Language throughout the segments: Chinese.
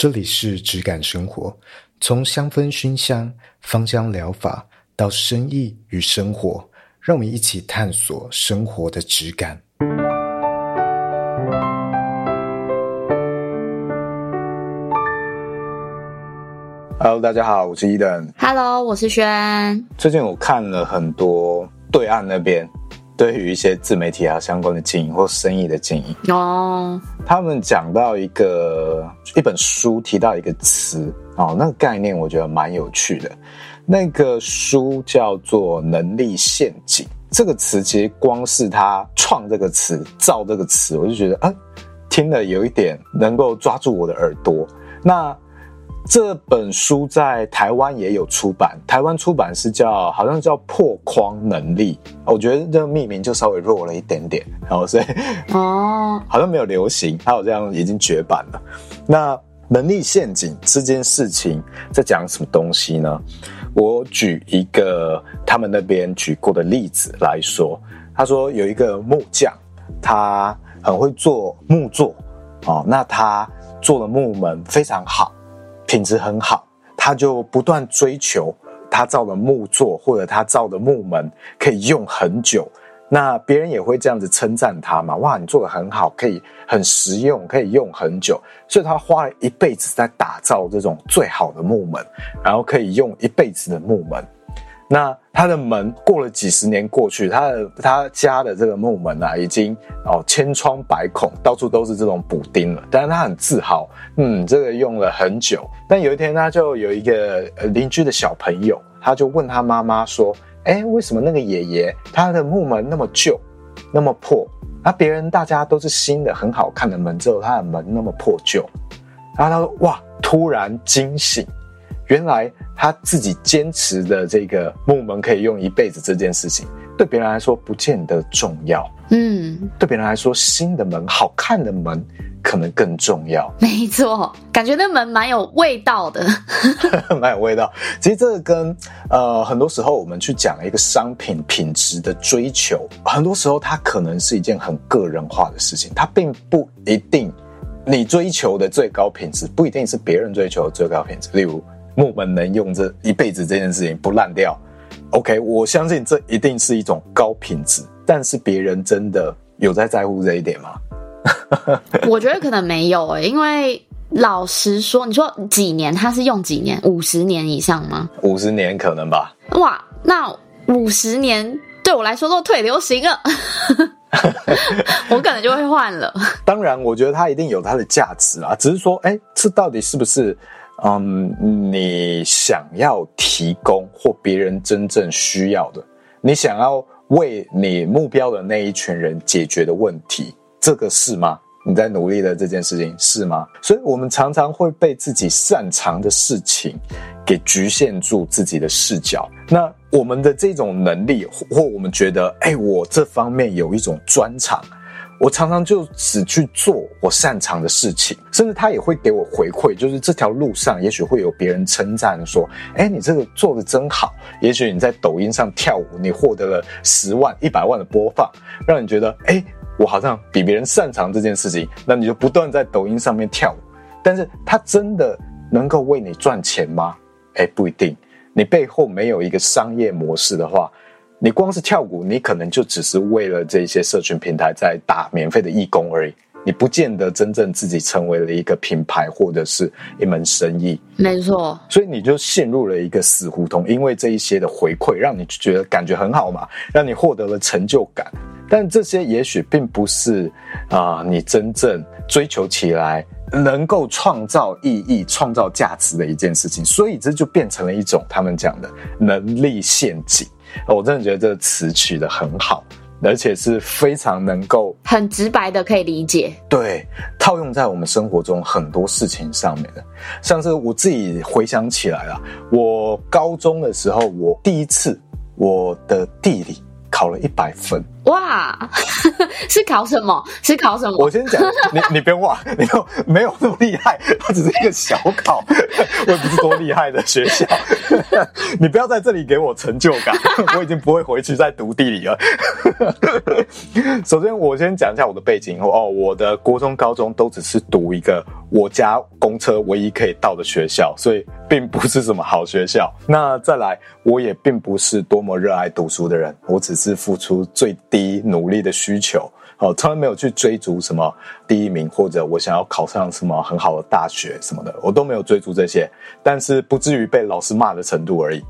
这里是质感生活，从香氛熏香、芳香疗法到生意与生活，让我们一起探索生活的质感。Hello，大家好，我是 Eden。Hello，我是轩。最近我看了很多对岸那边。对于一些自媒体啊相关的经营或生意的经营哦，他们讲到一个一本书提到一个词哦，那个概念我觉得蛮有趣的。那个书叫做“能力陷阱”。这个词其实光是他创这个词、造这个词，我就觉得啊，听了有一点能够抓住我的耳朵。那这本书在台湾也有出版，台湾出版是叫好像叫破框能力，我觉得这个命名就稍微弱了一点点，然后所以哦，好像没有流行，还有这样已经绝版了。那能力陷阱这件事情在讲什么东西呢？我举一个他们那边举过的例子来说，他说有一个木匠，他很会做木作哦，那他做的木门非常好。品质很好，他就不断追求他造的木座或者他造的木门可以用很久，那别人也会这样子称赞他嘛？哇，你做的很好，可以很实用，可以用很久，所以他花了一辈子在打造这种最好的木门，然后可以用一辈子的木门。那他的门过了几十年过去，他的他家的这个木门啊，已经哦千疮百孔，到处都是这种补丁了。但是他很自豪，嗯，这个用了很久。但有一天，他就有一个邻居的小朋友，他就问他妈妈说：“哎，为什么那个爷爷他的木门那么旧，那么破？那别人大家都是新的很好看的门，之后他的门那么破旧？”然后他说：“哇，突然惊醒。”原来他自己坚持的这个木门可以用一辈子这件事情，对别人来说不见得重要。嗯，对别人来说，新的门、好看的门可能更重要。没错，感觉那门蛮有味道的，蛮有味道。其实这个跟呃，很多时候我们去讲一个商品品质的追求，很多时候它可能是一件很个人化的事情，它并不一定你追求的最高品质不一定是别人追求的最高品质。例如。木门能用这一辈子这件事情不烂掉，OK，我相信这一定是一种高品质。但是别人真的有在在乎这一点吗？我觉得可能没有诶、欸，因为老实说，你说几年？他是用几年？五十年以上吗？五十年可能吧。哇，那五十年对我来说都退流行了，我可能就会换了。当然，我觉得它一定有它的价值啊，只是说，哎，这到底是不是？嗯，你想要提供或别人真正需要的，你想要为你目标的那一群人解决的问题，这个是吗？你在努力的这件事情是吗？所以我们常常会被自己擅长的事情给局限住自己的视角。那我们的这种能力，或我们觉得，哎，我这方面有一种专长。我常常就只去做我擅长的事情，甚至他也会给我回馈，就是这条路上也许会有别人称赞说：“哎，你这个做的真好。”也许你在抖音上跳舞，你获得了十万、一百万的播放，让你觉得：“哎，我好像比别人擅长这件事情。”那你就不断在抖音上面跳舞，但是他真的能够为你赚钱吗？哎，不一定。你背后没有一个商业模式的话。你光是跳舞，你可能就只是为了这些社群平台在打免费的义工而已，你不见得真正自己成为了一个品牌或者是一门生意。没错，所以你就陷入了一个死胡同，因为这一些的回馈让你觉得感觉很好嘛，让你获得了成就感，但这些也许并不是啊、呃，你真正追求起来能够创造意义、创造价值的一件事情，所以这就变成了一种他们讲的能力陷阱。我真的觉得这个词取得很好，而且是非常能够很直白的可以理解。对，套用在我们生活中很多事情上面的，像是我自己回想起来了，我高中的时候，我第一次我的地理考了一百分，哇，是考什么？是考什么？我先讲，你你别忘，你没有没有那么厉害，它只是一个小考，我也不是多厉害的学校。你不要在这里给我成就感，我已经不会回去再读地理了。首先，我先讲一下我的背景哦，我的国中、高中都只是读一个我家公车唯一可以到的学校，所以并不是什么好学校。那再来，我也并不是多么热爱读书的人，我只是付出最第一努力的需求，哦，从来没有去追逐什么第一名，或者我想要考上什么很好的大学什么的，我都没有追逐这些，但是不至于被老师骂的程度而已。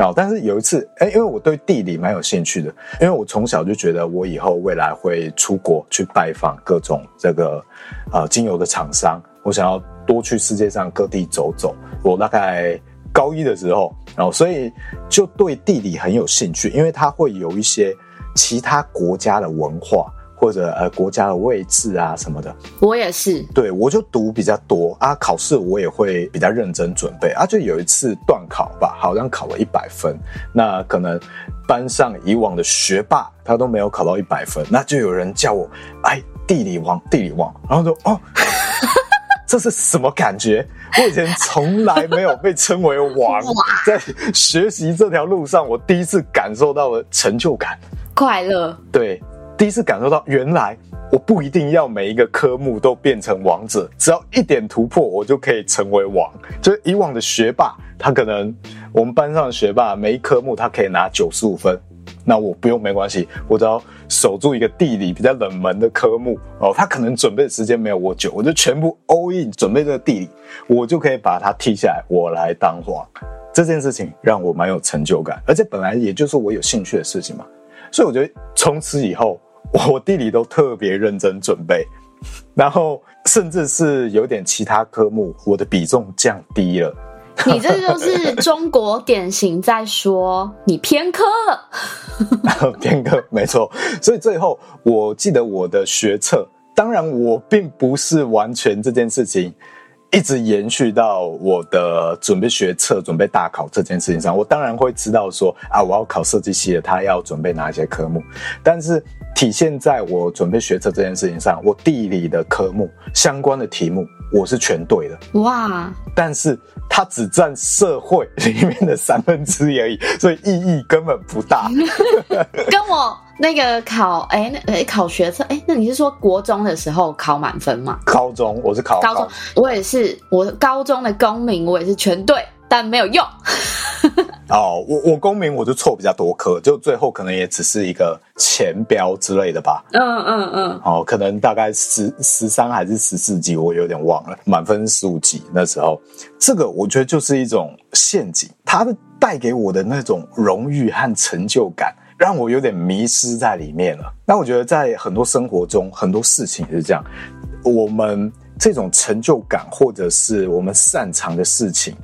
哦，但是有一次，哎，因为我对地理蛮有兴趣的，因为我从小就觉得我以后未来会出国去拜访各种这个呃精油的厂商，我想要多去世界上各地走走。我大概高一的时候，然后所以就对地理很有兴趣，因为它会有一些。其他国家的文化或者呃国家的位置啊什么的，我也是。对，我就读比较多啊，考试我也会比较认真准备啊。就有一次段考吧，好像考了一百分，那可能班上以往的学霸他都没有考到一百分，那就有人叫我哎地理王，地理王，然后说哦，这是什么感觉？我以前从来没有被称为王，在学习这条路上，我第一次感受到了成就感。快乐，对，第一次感受到原来我不一定要每一个科目都变成王者，只要一点突破，我就可以成为王。就是以往的学霸，他可能我们班上的学霸，每一科目他可以拿九十五分，那我不用没关系，我只要守住一个地理比较冷门的科目哦，他可能准备的时间没有我久，我就全部 all in 准备这个地理，我就可以把它踢下来，我来当王。这件事情让我蛮有成就感，而且本来也就是我有兴趣的事情嘛。所以我觉得从此以后，我地理都特别认真准备，然后甚至是有点其他科目，我的比重降低了。你这就是中国典型在说你偏科了，偏科没错。所以最后我记得我的学测，当然我并不是完全这件事情。一直延续到我的准备学测、准备大考这件事情上，我当然会知道说啊，我要考设计系的，他要准备哪一些科目。但是体现在我准备学测这件事情上，我地理的科目相关的题目，我是全对的。哇！但是它只占社会里面的三分之一而已，所以意义根本不大。跟我。那个考哎，那哎考学测哎，那你是说国中的时候考满分吗？高中我是考高中，我也是，我高中的公民我也是全对，但没有用。哦，我我公民我就错比较多科，就最后可能也只是一个前标之类的吧。嗯嗯嗯。哦，可能大概十十三还是十四级，我有点忘了。满分十五级那时候，这个我觉得就是一种陷阱，它带给我的那种荣誉和成就感。让我有点迷失在里面了。那我觉得在很多生活中，很多事情也是这样。我们这种成就感，或者是我们擅长的事情，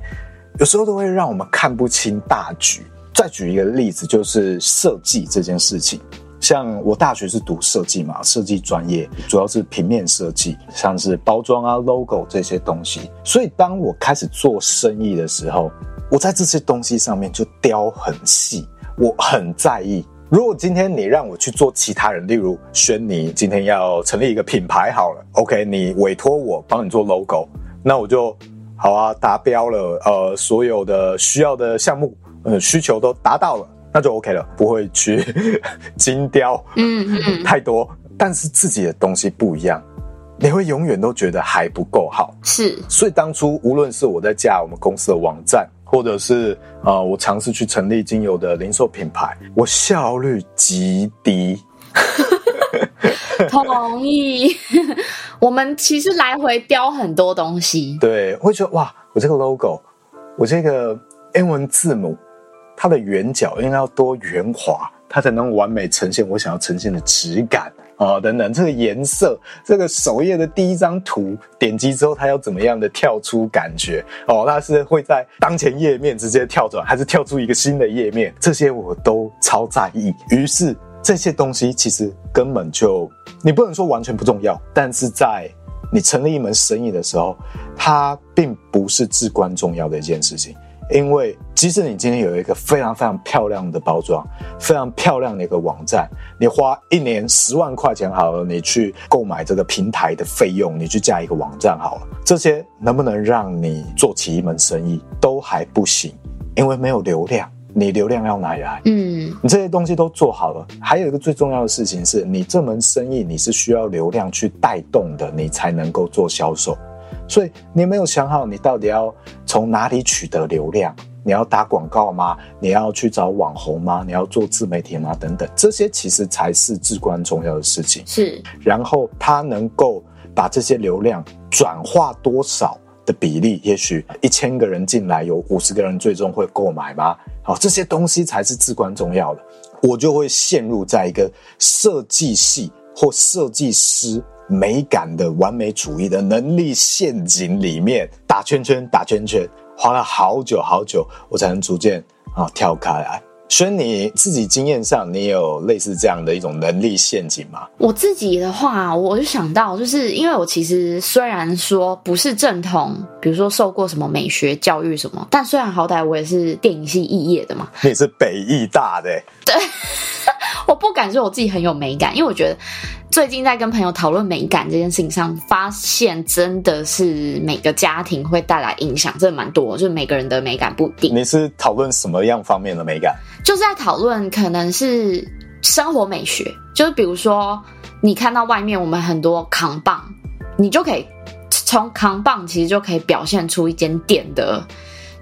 有时候都会让我们看不清大局。再举一个例子，就是设计这件事情。像我大学是读设计嘛，设计专业主要是平面设计，像是包装啊、logo 这些东西。所以当我开始做生意的时候，我在这些东西上面就雕很细。我很在意，如果今天你让我去做其他人，例如轩尼今天要成立一个品牌，好了，OK，你委托我帮你做 logo，那我就好啊，达标了，呃，所有的需要的项目，呃，需求都达到了，那就 OK 了，不会去 精雕，嗯嗯，太多，但是自己的东西不一样，你会永远都觉得还不够好，是，所以当初无论是我在架我们公司的网站。或者是啊、呃，我尝试去成立精油的零售品牌，我效率极低。同意，我们其实来回雕很多东西。对，我会觉得哇，我这个 logo，我这个英文字母，它的圆角应该要多圆滑，它才能完美呈现我想要呈现的质感。啊、等等，这个颜色，这个首页的第一张图，点击之后它要怎么样的跳出感觉？哦，它是会在当前页面直接跳转，还是跳出一个新的页面？这些我都超在意。于是这些东西其实根本就，你不能说完全不重要，但是在你成立一门生意的时候，它并不是至关重要的一件事情。因为即使你今天有一个非常非常漂亮的包装，非常漂亮的一个网站，你花一年十万块钱好了，你去购买这个平台的费用，你去架一个网站好了，这些能不能让你做起一门生意都还不行，因为没有流量，你流量要哪里来？嗯，你这些东西都做好了，还有一个最重要的事情是你这门生意你是需要流量去带动的，你才能够做销售。所以你没有想好，你到底要从哪里取得流量？你要打广告吗？你要去找网红吗？你要做自媒体吗？等等，这些其实才是至关重要的事情。是，然后他能够把这些流量转化多少的比例？也许一千个人进来，有五十个人最终会购买吗？好，这些东西才是至关重要的。我就会陷入在一个设计系或设计师。美感的完美主义的能力陷阱里面打圈圈，打圈圈，花了好久好久，我才能逐渐啊跳开来。所以你自己经验上，你有类似这样的一种能力陷阱吗？我自己的话，我就想到，就是因为我其实虽然说不是正统，比如说受过什么美学教育什么，但虽然好歹我也是电影系肄业的嘛。你是北艺大的。对，我不敢说我自己很有美感，因为我觉得。最近在跟朋友讨论美感这件事情上，发现真的是每个家庭会带来影响，真的蛮多，就是每个人的美感不一定。你是讨论什么样方面的美感？就是在讨论可能是生活美学，就是比如说你看到外面我们很多扛棒，你就可以从扛棒其实就可以表现出一间店的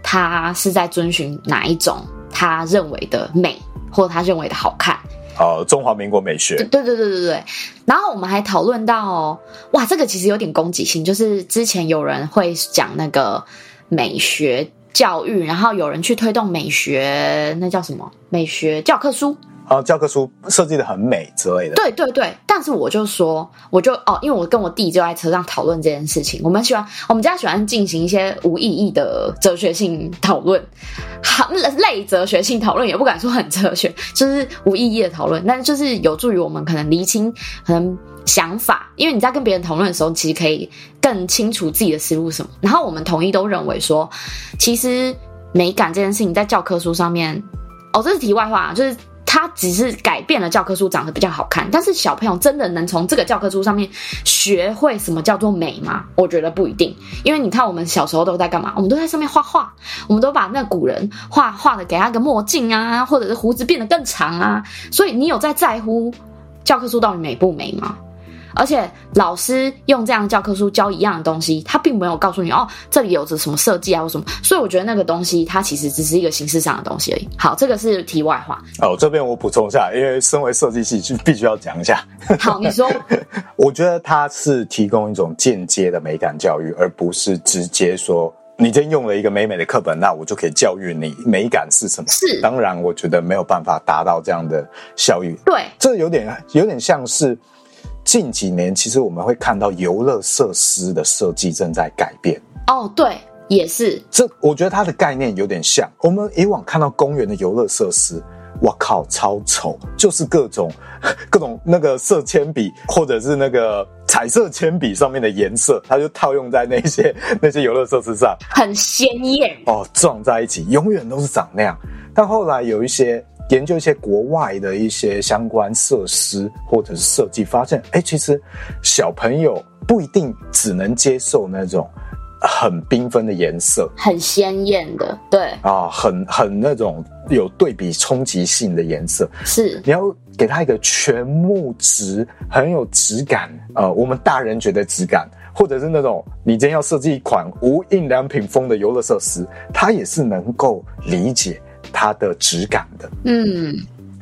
他是在遵循哪一种他认为的美，或者他认为的好看。哦，中华民国美学，对对对对对对。然后我们还讨论到，哇，这个其实有点攻击性，就是之前有人会讲那个美学教育，然后有人去推动美学，那叫什么？美学教科书。啊，教科书设计的很美之类的。对对对，但是我就说，我就哦，因为我跟我弟就在车上讨论这件事情。我们喜欢，我们家喜欢进行一些无意义的哲学性讨论，很类哲学性讨论，也不敢说很哲学，就是无意义的讨论。但是就是有助于我们可能厘清可能想法，因为你在跟别人讨论的时候，其实可以更清楚自己的思路什么。然后我们统一都认为说，其实美感这件事情在教科书上面，哦，这是题外话，就是。它只是改变了教科书长得比较好看，但是小朋友真的能从这个教科书上面学会什么叫做美吗？我觉得不一定，因为你看我们小时候都在干嘛？我们都在上面画画，我们都把那古人画画的给他个墨镜啊，或者是胡子变得更长啊，所以你有在在乎教科书到底美不美吗？而且老师用这样的教科书教一样的东西，他并没有告诉你哦，这里有着什么设计啊或什么，所以我觉得那个东西它其实只是一个形式上的东西而已。好，这个是题外话。哦，这边我补充一下，因为身为设计系就必须要讲一下。好，你说。我觉得它是提供一种间接的美感教育，而不是直接说你今天用了一个美美的课本，那我就可以教育你美感是什么。是，当然我觉得没有办法达到这样的效益。对，这有点有点像是。近几年，其实我们会看到游乐设施的设计正在改变。哦，对，也是。这我觉得它的概念有点像我们以往看到公园的游乐设施，哇靠，超丑，就是各种 各种那个色铅笔或者是那个彩色铅笔上面的颜色，它就套用在那些 那些游乐设施上，很鲜艳哦，撞在一起，永远都是长那样。但后来有一些。研究一些国外的一些相关设施或者是设计，发现，哎，其实小朋友不一定只能接受那种很缤纷的颜色，很鲜艳的，对啊，很很那种有对比冲击性的颜色。是，你要给他一个全木质、很有质感，呃，我们大人觉得质感，或者是那种你今天要设计一款无印良品风的游乐设施，他也是能够理解。它的质感的，嗯，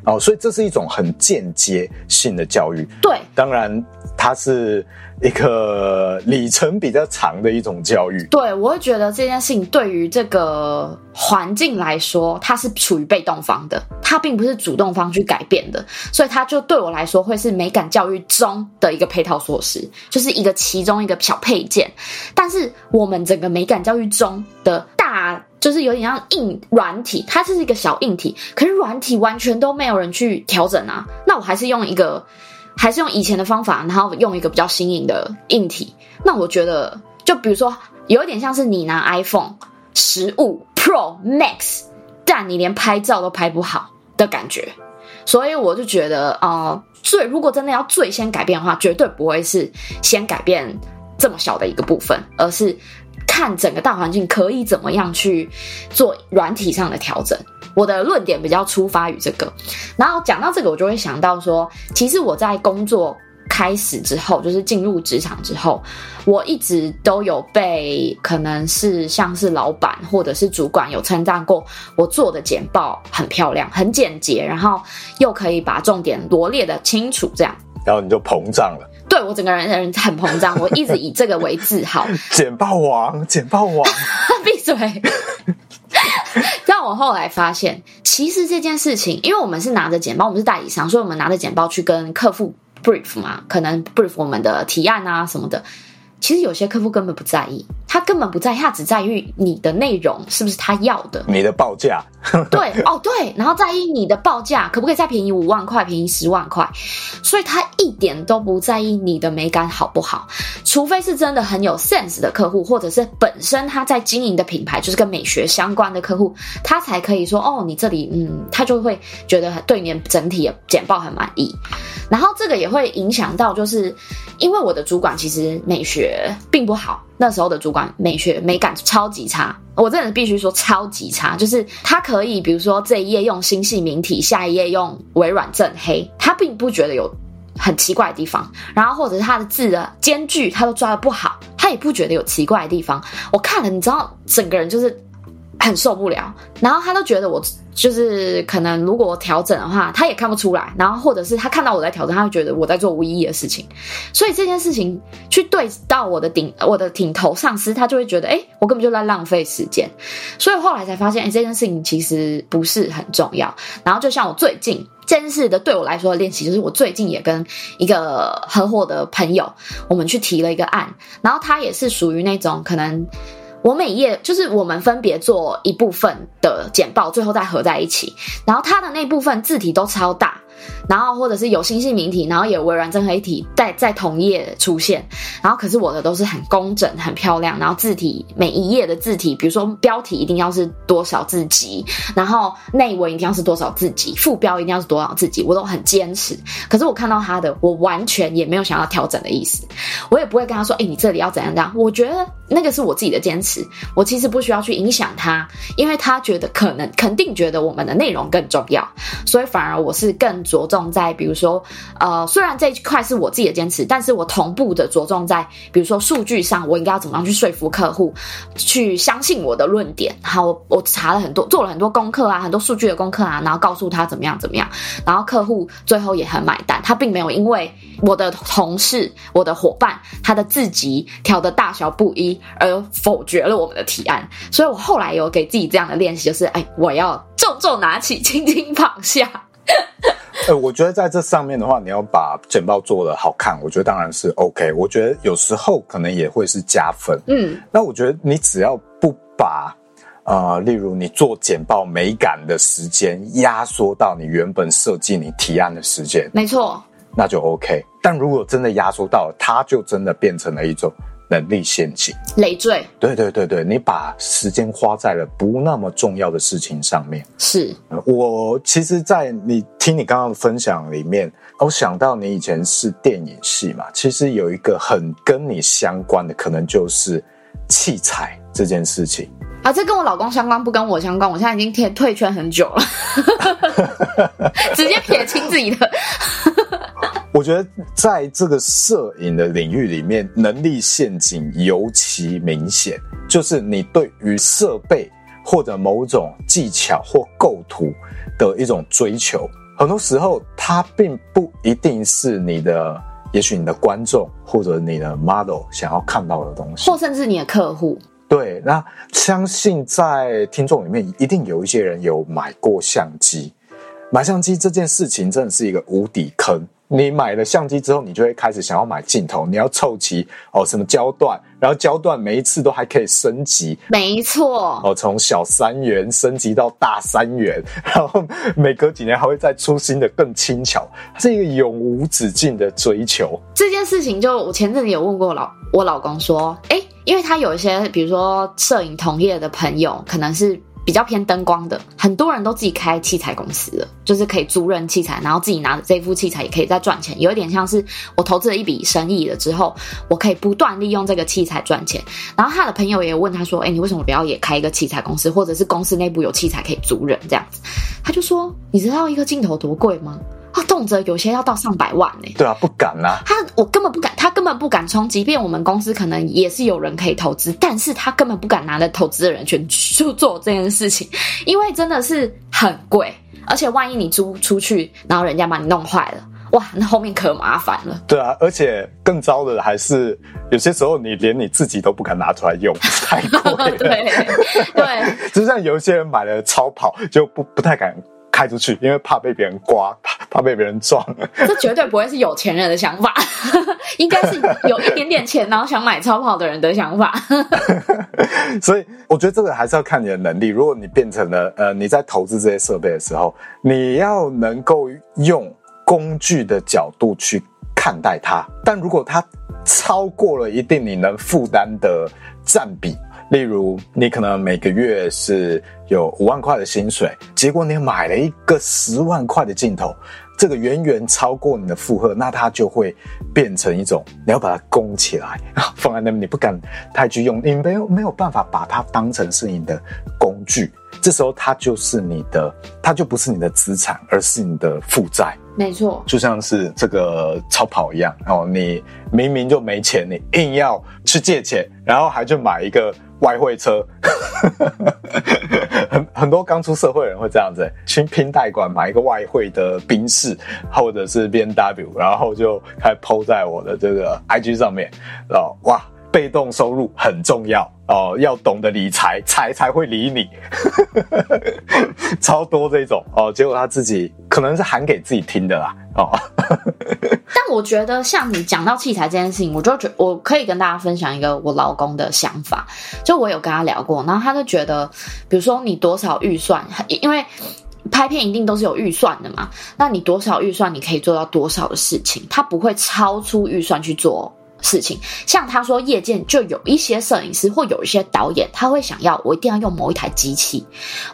哦，所以这是一种很间接性的教育。对，当然它是一个里程比较长的一种教育。对，我会觉得这件事情对于这个环境来说，它是处于被动方的，它并不是主动方去改变的，所以它就对我来说会是美感教育中的一个配套措施，就是一个其中一个小配件。但是我们整个美感教育中的大。就是有点像硬软体，它是一个小硬体，可是软体完全都没有人去调整啊。那我还是用一个，还是用以前的方法，然后用一个比较新颖的硬体。那我觉得，就比如说，有点像是你拿 iPhone 十五 Pro Max，但你连拍照都拍不好的感觉。所以我就觉得，呃，最如果真的要最先改变的话，绝对不会是先改变这么小的一个部分，而是看整个大环境可以怎么样去做软体上的调整。我的论点比较出发于这个，然后讲到这个，我就会想到说，其实我在工作开始之后，就是进入职场之后，我一直都有被可能是像是老板或者是主管有称赞过，我做的简报很漂亮、很简洁，然后又可以把重点罗列的清楚，这样，然后你就膨胀了。对，我整个人人很膨胀，我一直以这个为自豪。简报王，简报王，闭嘴。但我后来发现，其实这件事情，因为我们是拿着简报，我们是代理商，所以我们拿着简报去跟客户 brief 嘛，可能 brief 我们的提案啊什么的。其实有些客户根本不在意，他根本不在意，他只在于你的内容是不是他要的，你的报价。对，哦对，然后在意你的报价可不可以再便宜五万块，便宜十万块，所以他一点都不在意你的美感好不好，除非是真的很有 sense 的客户，或者是本身他在经营的品牌就是跟美学相关的客户，他才可以说哦，你这里嗯，他就会觉得对你的整体的简报很满意，然后这个也会影响到，就是因为我的主管其实美学。并不好，那时候的主管美学美感超级差，我真的必须说超级差。就是他可以，比如说这一页用星系明体，下一页用微软正黑，他并不觉得有很奇怪的地方。然后或者是他的字的间距，他都抓的不好，他也不觉得有奇怪的地方。我看了，你知道，整个人就是很受不了。然后他都觉得我。就是可能如果调整的话，他也看不出来。然后或者是他看到我在调整，他会觉得我在做无意义的事情。所以这件事情去对到我的顶我的顶头上司，他就会觉得，哎，我根本就在浪费时间。所以后来才发现，哎，这件事情其实不是很重要。然后就像我最近这件事的对我来说的练习，就是我最近也跟一个合伙的朋友，我们去提了一个案，然后他也是属于那种可能。我每页就是我们分别做一部分的简报，最后再合在一起，然后它的那部分字体都超大。然后或者是有新细明体，然后也有微软正黑体在在同页出现，然后可是我的都是很工整、很漂亮，然后字体每一页的字体，比如说标题一定要是多少字级，然后内文一定要是多少字级，副标一定要是多少字级，我都很坚持。可是我看到他的，我完全也没有想要调整的意思，我也不会跟他说，哎，你这里要怎样怎样。我觉得那个是我自己的坚持，我其实不需要去影响他，因为他觉得可能肯定觉得我们的内容更重要，所以反而我是更。着重在，比如说，呃，虽然这一块是我自己的坚持，但是我同步的着重在，比如说数据上，我应该要怎么样去说服客户，去相信我的论点。好，我我查了很多，做了很多功课啊，很多数据的功课啊，然后告诉他怎么样怎么样，然后客户最后也很买单，他并没有因为我的同事、我的伙伴他的字级调的大小不一而否决了我们的提案。所以我后来有给自己这样的练习，就是，哎，我要重重拿起，轻轻放下。呃，我觉得在这上面的话，你要把简报做的好看，我觉得当然是 OK。我觉得有时候可能也会是加分。嗯，那我觉得你只要不把呃，例如你做简报美感的时间压缩到你原本设计你提案的时间，没错，那就 OK。但如果真的压缩到了，它就真的变成了一种。能力陷阱，累赘。对对对对，你把时间花在了不那么重要的事情上面。是，我其实，在你听你刚刚的分享里面，我想到你以前是电影系嘛，其实有一个很跟你相关的，可能就是器材这件事情啊。这跟我老公相关，不跟我相关。我现在已经退退圈很久了，直接撇清自己的。我觉得在这个摄影的领域里面，能力陷阱尤其明显。就是你对于设备或者某种技巧或构图的一种追求，很多时候它并不一定是你的，也许你的观众或者你的 model 想要看到的东西，或甚至你的客户。对，那相信在听众里面一定有一些人有买过相机，买相机这件事情真的是一个无底坑。你买了相机之后，你就会开始想要买镜头，你要凑齐哦，什么焦段，然后焦段每一次都还可以升级，没错，哦，从小三元升级到大三元，然后每隔几年还会再出新的更轻巧，它是一个永无止境的追求。这件事情就我前阵子有问过我老我老公说，诶，因为他有一些比如说摄影同业的朋友，可能是。比较偏灯光的，很多人都自己开器材公司了，就是可以租人器材，然后自己拿着这副器材也可以再赚钱，有一点像是我投资了一笔生意了之后，我可以不断利用这个器材赚钱。然后他的朋友也问他说：“哎，你为什么不要也开一个器材公司，或者是公司内部有器材可以租人这样子？”他就说：“你知道一个镜头多贵吗？”他动辄有些要到上百万呢、欸。对啊，不敢呐、啊。他我根本不敢，他根本不敢冲。即便我们公司可能也是有人可以投资，但是他根本不敢拿着投资的人权去做这件事情，因为真的是很贵，而且万一你租出去，然后人家把你弄坏了，哇，那后面可麻烦了。对啊，而且更糟的还是，有些时候你连你自己都不敢拿出来用，太贵了。对 对，就像有一些人买了超跑，就不不太敢。开出去，因为怕被别人刮，怕怕被别人撞。这绝对不会是有钱人的想法，应该是有一点点钱，然后想买超跑的人的想法。所以，我觉得这个还是要看你的能力。如果你变成了呃，你在投资这些设备的时候，你要能够用工具的角度去看待它。但如果它超过了一定你能负担的占比，例如，你可能每个月是有五万块的薪水，结果你买了一个十万块的镜头，这个远远超过你的负荷，那它就会变成一种你要把它供起来，放在那边，你不敢太去用，你没有没有办法把它当成是你的工具，这时候它就是你的，它就不是你的资产，而是你的负债。没错，就像是这个超跑一样哦，你明明就没钱，你硬要去借钱，然后还去买一个。外汇车，很很多刚出社会的人会这样子，去拼贷款买一个外汇的宾士，或者是 BMW，然后就开始 po 在我的这个 IG 上面，哦，哇，被动收入很重要哦，要懂得理财，财才会理你，超多这种哦，结果他自己可能是喊给自己听的啦，哦。但我觉得，像你讲到器材这件事情，我就觉我可以跟大家分享一个我老公的想法。就我有跟他聊过，然后他就觉得，比如说你多少预算，因为拍片一定都是有预算的嘛，那你多少预算，你可以做到多少的事情，他不会超出预算去做。事情，像他说，业界就有一些摄影师或有一些导演，他会想要我一定要用某一台机器，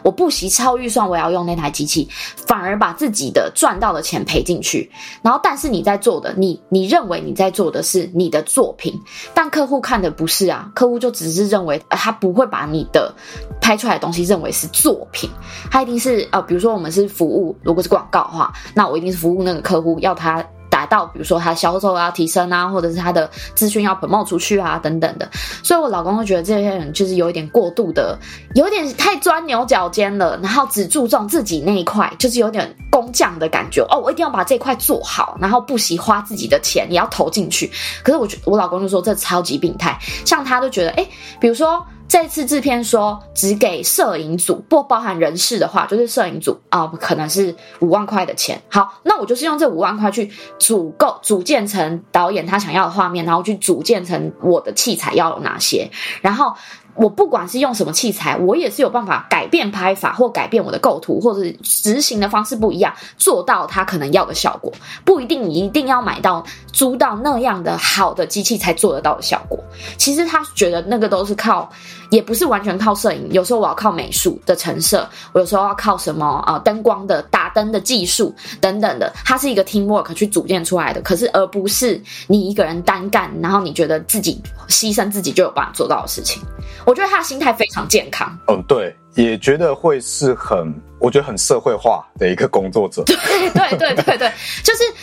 我不惜超预算，我要用那台机器，反而把自己的赚到的钱赔进去。然后，但是你在做的，你你认为你在做的是你的作品，但客户看的不是啊，客户就只是认为他不会把你的拍出来的东西认为是作品，他一定是呃，比如说我们是服务，如果是广告的话，那我一定是服务那个客户，要他。达到，比如说他销售要提升啊，或者是他的资讯要喷冒出去啊，等等的。所以我老公会觉得这些人就是有一点过度的，有点太钻牛角尖了，然后只注重自己那一块，就是有点工匠的感觉。哦，我一定要把这块做好，然后不惜花自己的钱也要投进去。可是我觉我老公就说这超级病态，像他就觉得，哎，比如说。这次制片说只给摄影组，不包含人事的话，就是摄影组啊、呃，可能是五万块的钱。好，那我就是用这五万块去组构、组建成导演他想要的画面，然后去组建成我的器材要有哪些，然后。我不管是用什么器材，我也是有办法改变拍法，或改变我的构图，或者是执行的方式不一样，做到他可能要的效果。不一定你一定要买到租到那样的好的机器才做得到的效果。其实他觉得那个都是靠，也不是完全靠摄影。有时候我要靠美术的成色，我有时候要靠什么啊、呃、灯光的打灯的技术等等的。它是一个 teamwork 去组建出来的，可是而不是你一个人单干，然后你觉得自己牺牲自己就有办法做到的事情。我觉得他的心态非常健康。嗯，对，也觉得会是很。我觉得很社会化的一个工作者，对对对对对，就是他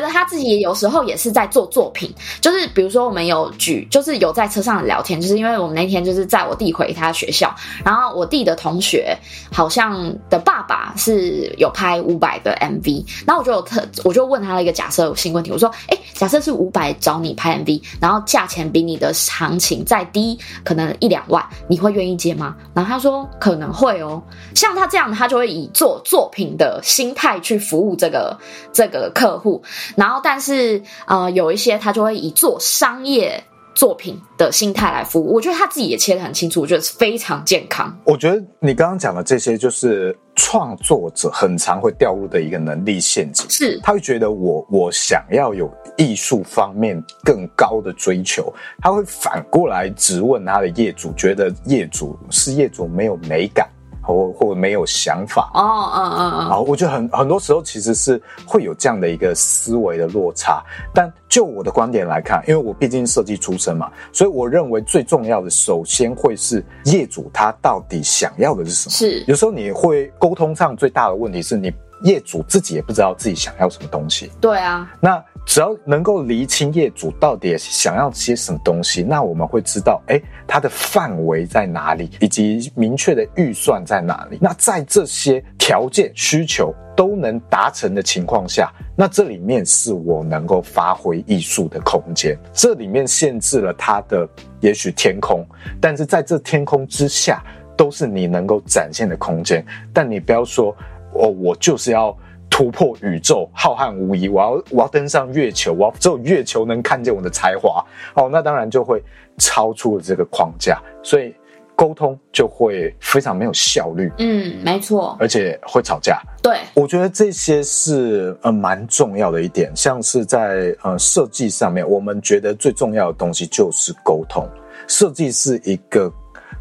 觉得他自己也有时候也是在做作品，就是比如说我们有举，就是有在车上聊天，就是因为我们那天就是载我弟回他学校，然后我弟的同学好像的爸爸是有拍五百的 MV，然后我就有特我就问他了一个假设性问题，我说，哎，假设是五百找你拍 MV，然后价钱比你的行情再低，可能一两万，你会愿意接吗？然后他说可能会哦，像他这样，他就。会以做作品的心态去服务这个这个客户，然后但是呃有一些他就会以做商业作品的心态来服务。我觉得他自己也切得很清楚，我觉得是非常健康。我觉得你刚刚讲的这些，就是创作者很常会掉入的一个能力陷阱。是，他会觉得我我想要有艺术方面更高的追求，他会反过来质问他的业主，觉得业主是业主没有美感。或或没有想法。哦，嗯嗯嗯。啊，我觉得很很多时候其实是会有这样的一个思维的落差。但就我的观点来看，因为我毕竟设计出身嘛，所以我认为最重要的，首先会是业主他到底想要的是什么。是。有时候你会沟通上最大的问题是你业主自己也不知道自己想要什么东西。对啊。那。只要能够厘清业主到底想要些什么东西，那我们会知道，诶，它的范围在哪里，以及明确的预算在哪里。那在这些条件需求都能达成的情况下，那这里面是我能够发挥艺术的空间。这里面限制了它的也许天空，但是在这天空之下，都是你能够展现的空间。但你不要说，哦，我就是要。突破宇宙浩瀚无垠，我要我要登上月球，我要只有月球能看见我的才华哦，那当然就会超出了这个框架，所以沟通就会非常没有效率。嗯，没错，而且会吵架。对，我觉得这些是呃蛮重要的一点，像是在呃设计上面，我们觉得最重要的东西就是沟通，设计是一个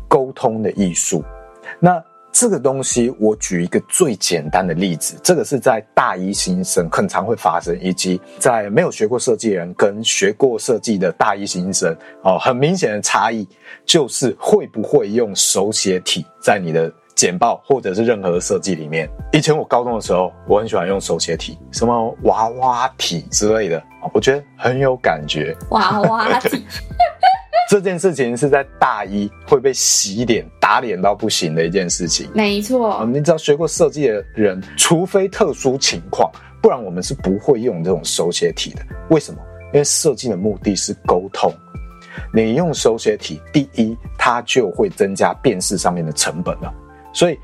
沟通的艺术。那这个东西，我举一个最简单的例子，这个是在大一新生很常会发生，以及在没有学过设计的人跟学过设计的大一新生哦，很明显的差异就是会不会用手写体在你的简报或者是任何的设计里面。以前我高中的时候，我很喜欢用手写体，什么娃娃体之类的，我觉得很有感觉。娃娃体。这件事情是在大一会被洗脸、打脸到不行的一件事情。没错，你知道学过设计的人，除非特殊情况，不然我们是不会用这种手写体的。为什么？因为设计的目的是沟通。你用手写体，第一，它就会增加辨识上面的成本了。所以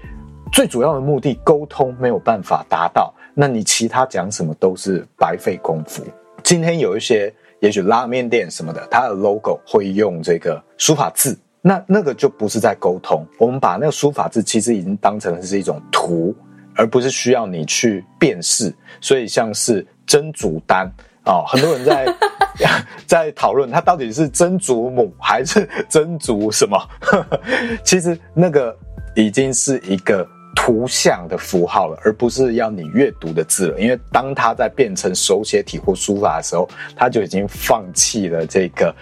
最主要的目的，沟通没有办法达到，那你其他讲什么都是白费功夫。今天有一些。也许拉面店什么的，它的 logo 会用这个书法字，那那个就不是在沟通。我们把那个书法字其实已经当成是一种图，而不是需要你去辨识。所以像是真祖丹啊、哦，很多人在 在讨论它到底是真祖母还是真祖什么。其实那个已经是一个。图像的符号了，而不是要你阅读的字了。因为当它在变成手写体或书法的时候，它就已经放弃了这个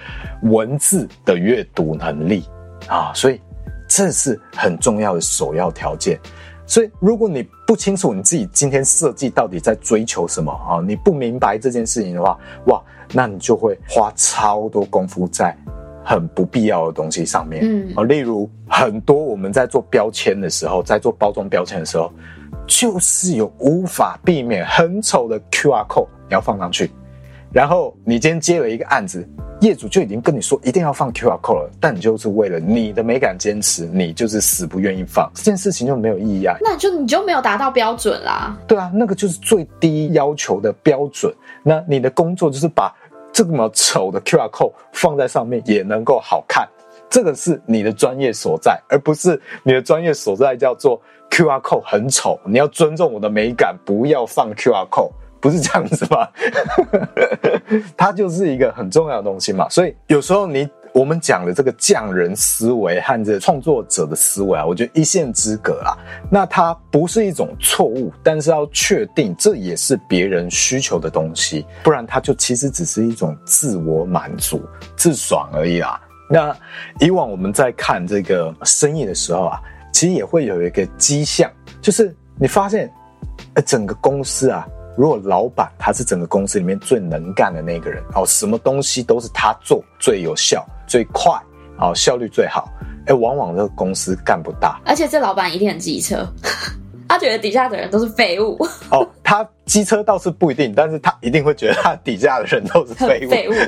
文字的阅读能力啊。所以这是很重要的首要条件。所以如果你不清楚你自己今天设计到底在追求什么啊，你不明白这件事情的话，哇，那你就会花超多功夫在。很不必要的东西上面，嗯，啊，例如很多我们在做标签的时候，在做包装标签的时候，就是有无法避免很丑的 QR code 你要放上去，然后你今天接了一个案子，业主就已经跟你说一定要放 QR code 了，但你就是为了你的美感坚持，你就是死不愿意放，这件事情就没有意义啊，那就你就没有达到标准啦，对啊，那个就是最低要求的标准，那你的工作就是把。这么丑的 QR code 放在上面也能够好看，这个是你的专业所在，而不是你的专业所在叫做 QR code 很丑。你要尊重我的美感，不要放 QR code，不是这样子吗？它就是一个很重要的东西嘛。所以有时候你。我们讲的这个匠人思维和这创作者的思维啊，我觉得一线之隔啊。那它不是一种错误，但是要确定这也是别人需求的东西，不然它就其实只是一种自我满足、自爽而已啦。那以往我们在看这个生意的时候啊，其实也会有一个迹象，就是你发现，呃，整个公司啊。如果老板他是整个公司里面最能干的那个人哦，什么东西都是他做最有效、最快，哦，效率最好，哎，往往这个公司干不大。而且这老板一定很机车，他觉得底下的人都是废物。哦，他机车倒是不一定，但是他一定会觉得他底下的人都是废物。废物。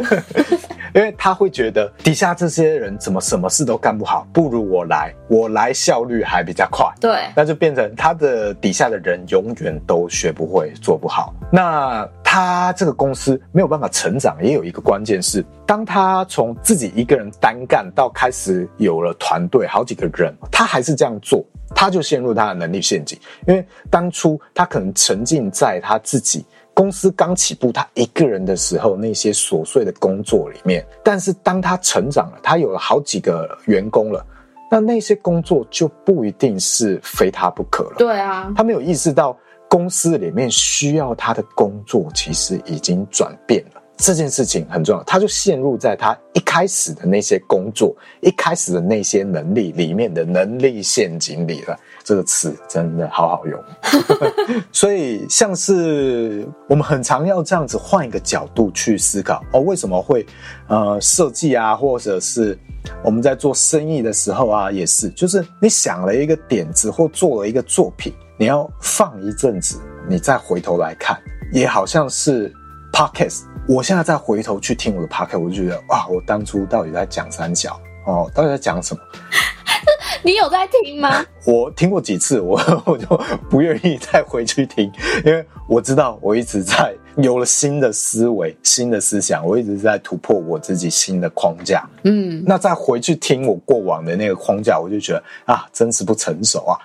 因为他会觉得底下这些人怎么什么事都干不好，不如我来，我来效率还比较快。对，那就变成他的底下的人永远都学不会，做不好。那他这个公司没有办法成长，也有一个关键是，当他从自己一个人单干到开始有了团队，好几个人，他还是这样做，他就陷入他的能力陷阱。因为当初他可能沉浸在他自己。公司刚起步，他一个人的时候，那些琐碎的工作里面，但是当他成长了，他有了好几个员工了，那那些工作就不一定是非他不可了。对啊，他没有意识到公司里面需要他的工作其实已经转变了。这件事情很重要，他就陷入在他一开始的那些工作、一开始的那些能力里面的能力陷阱里了。这个词真的好好用，所以像是我们很常要这样子换一个角度去思考哦，为什么会呃设计啊，或者是我们在做生意的时候啊，也是，就是你想了一个点子或做了一个作品，你要放一阵子，你再回头来看，也好像是 Podcast。我现在再回头去听我的 Podcast，我就觉得哇，我当初到底在讲三角哦，到底在讲什么？你有在听吗？我听过几次，我 我就不愿意再回去听，因为我知道我一直在有了新的思维、新的思想，我一直在突破我自己新的框架。嗯，那再回去听我过往的那个框架，我就觉得啊，真是不成熟啊。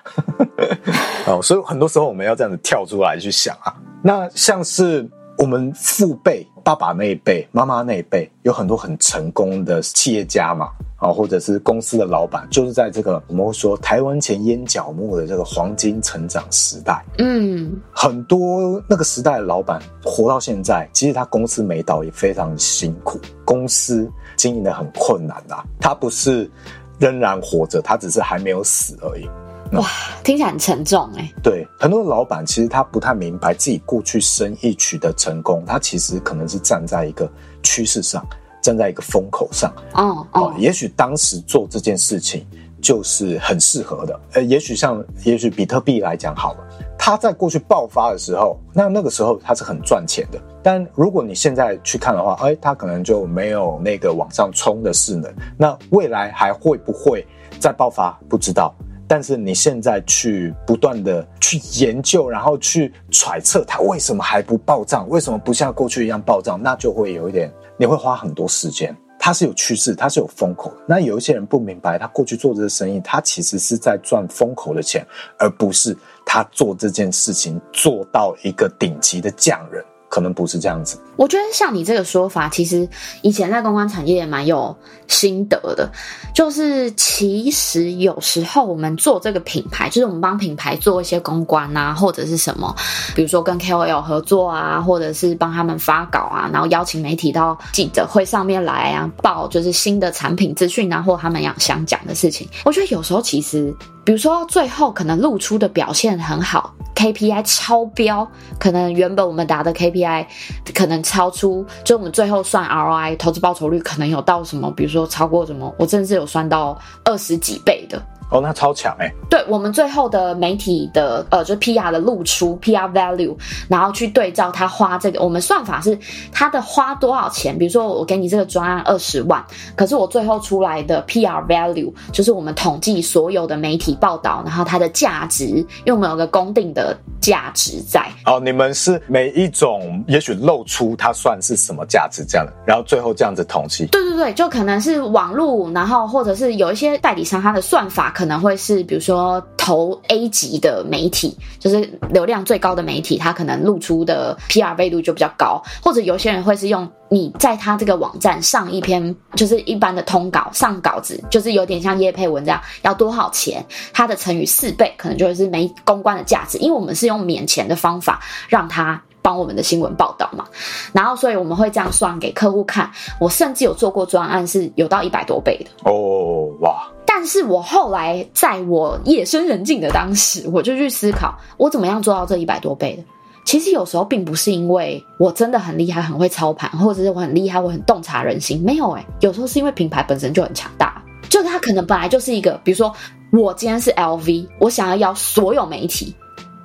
哦，所以很多时候我们要这样子跳出来去想啊，那像是。我们父辈、爸爸那一辈、妈妈那一辈，有很多很成功的企业家嘛，啊，或者是公司的老板，就是在这个我们会说台湾前烟角木的这个黄金成长时代，嗯，很多那个时代的老板活到现在，其实他公司没倒也非常辛苦，公司经营的很困难啊，他不是仍然活着，他只是还没有死而已。哇，听起来很沉重哎。对，很多老板其实他不太明白自己过去生意取得成功，他其实可能是站在一个趋势上，站在一个风口上。哦哦，也许当时做这件事情就是很适合的。呃，也许像，也许比特币来讲好了，它在过去爆发的时候，那那个时候它是很赚钱的。但如果你现在去看的话，哎，它可能就没有那个往上冲的势能。那未来还会不会再爆发？不知道。但是你现在去不断的去研究，然后去揣测它为什么还不暴涨，为什么不像过去一样暴涨，那就会有一点，你会花很多时间。它是有趋势，它是有风口的。那有一些人不明白，他过去做这个生意，他其实是在赚风口的钱，而不是他做这件事情做到一个顶级的匠人。可能不是这样子。我觉得像你这个说法，其实以前在公关产业也蛮有心得的。就是其实有时候我们做这个品牌，就是我们帮品牌做一些公关啊，或者是什么，比如说跟 KOL 合作啊，或者是帮他们发稿啊，然后邀请媒体到记者会上面来啊，报就是新的产品资讯啊，或他们想想讲的事情。我觉得有时候其实。比如说，最后可能露出的表现很好，KPI 超标，可能原本我们打的 KPI i 可能超出，就我们最后算 ROI 投资报酬率可能有到什么，比如说超过什么，我真的是有算到二十几倍的。哦，那超强哎、欸！对，我们最后的媒体的呃，就是 PR 的露出 PR value，然后去对照他花这个，我们算法是他的花多少钱。比如说我给你这个专案二十万，可是我最后出来的 PR value 就是我们统计所有的媒体报道，然后它的价值，因为我们有个公定的价值在。哦，你们是每一种也许露出它算是什么价值这样的，然后最后这样子统计。对对对，就可能是网络，然后或者是有一些代理商他的算法。可能会是比如说投 A 级的媒体，就是流量最高的媒体，它可能露出的 PR 倍率就比较高，或者有些人会是用你在他这个网站上一篇就是一般的通稿上稿子，就是有点像叶佩文这样，要多少钱？它的乘以四倍，可能就是没公关的价值，因为我们是用免钱的方法让他帮我们的新闻报道嘛，然后所以我们会这样算给客户看。我甚至有做过专案是有到一百多倍的哦，哇！但是我后来在我夜深人静的当时，我就去思考，我怎么样做到这一百多倍的？其实有时候并不是因为我真的很厉害、很会操盘，或者是我很厉害、我很洞察人心，没有诶、有时候是因为品牌本身就很强大，就它可能本来就是一个，比如说我今天是 LV，我想要邀所有媒体，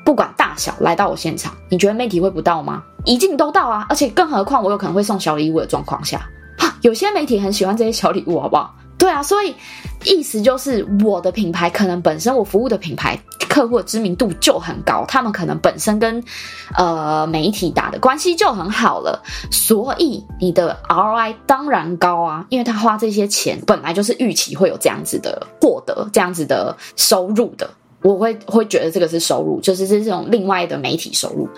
不管大小来到我现场，你觉得媒体会不到吗？一定都到啊！而且更何况我有可能会送小礼物的状况下，哈，有些媒体很喜欢这些小礼物，好不好？对啊，所以意思就是我的品牌可能本身我服务的品牌客户的知名度就很高，他们可能本身跟呃媒体打的关系就很好了，所以你的 ROI 当然高啊，因为他花这些钱本来就是预期会有这样子的获得这样子的收入的，我会会觉得这个是收入，就是这种另外的媒体收入，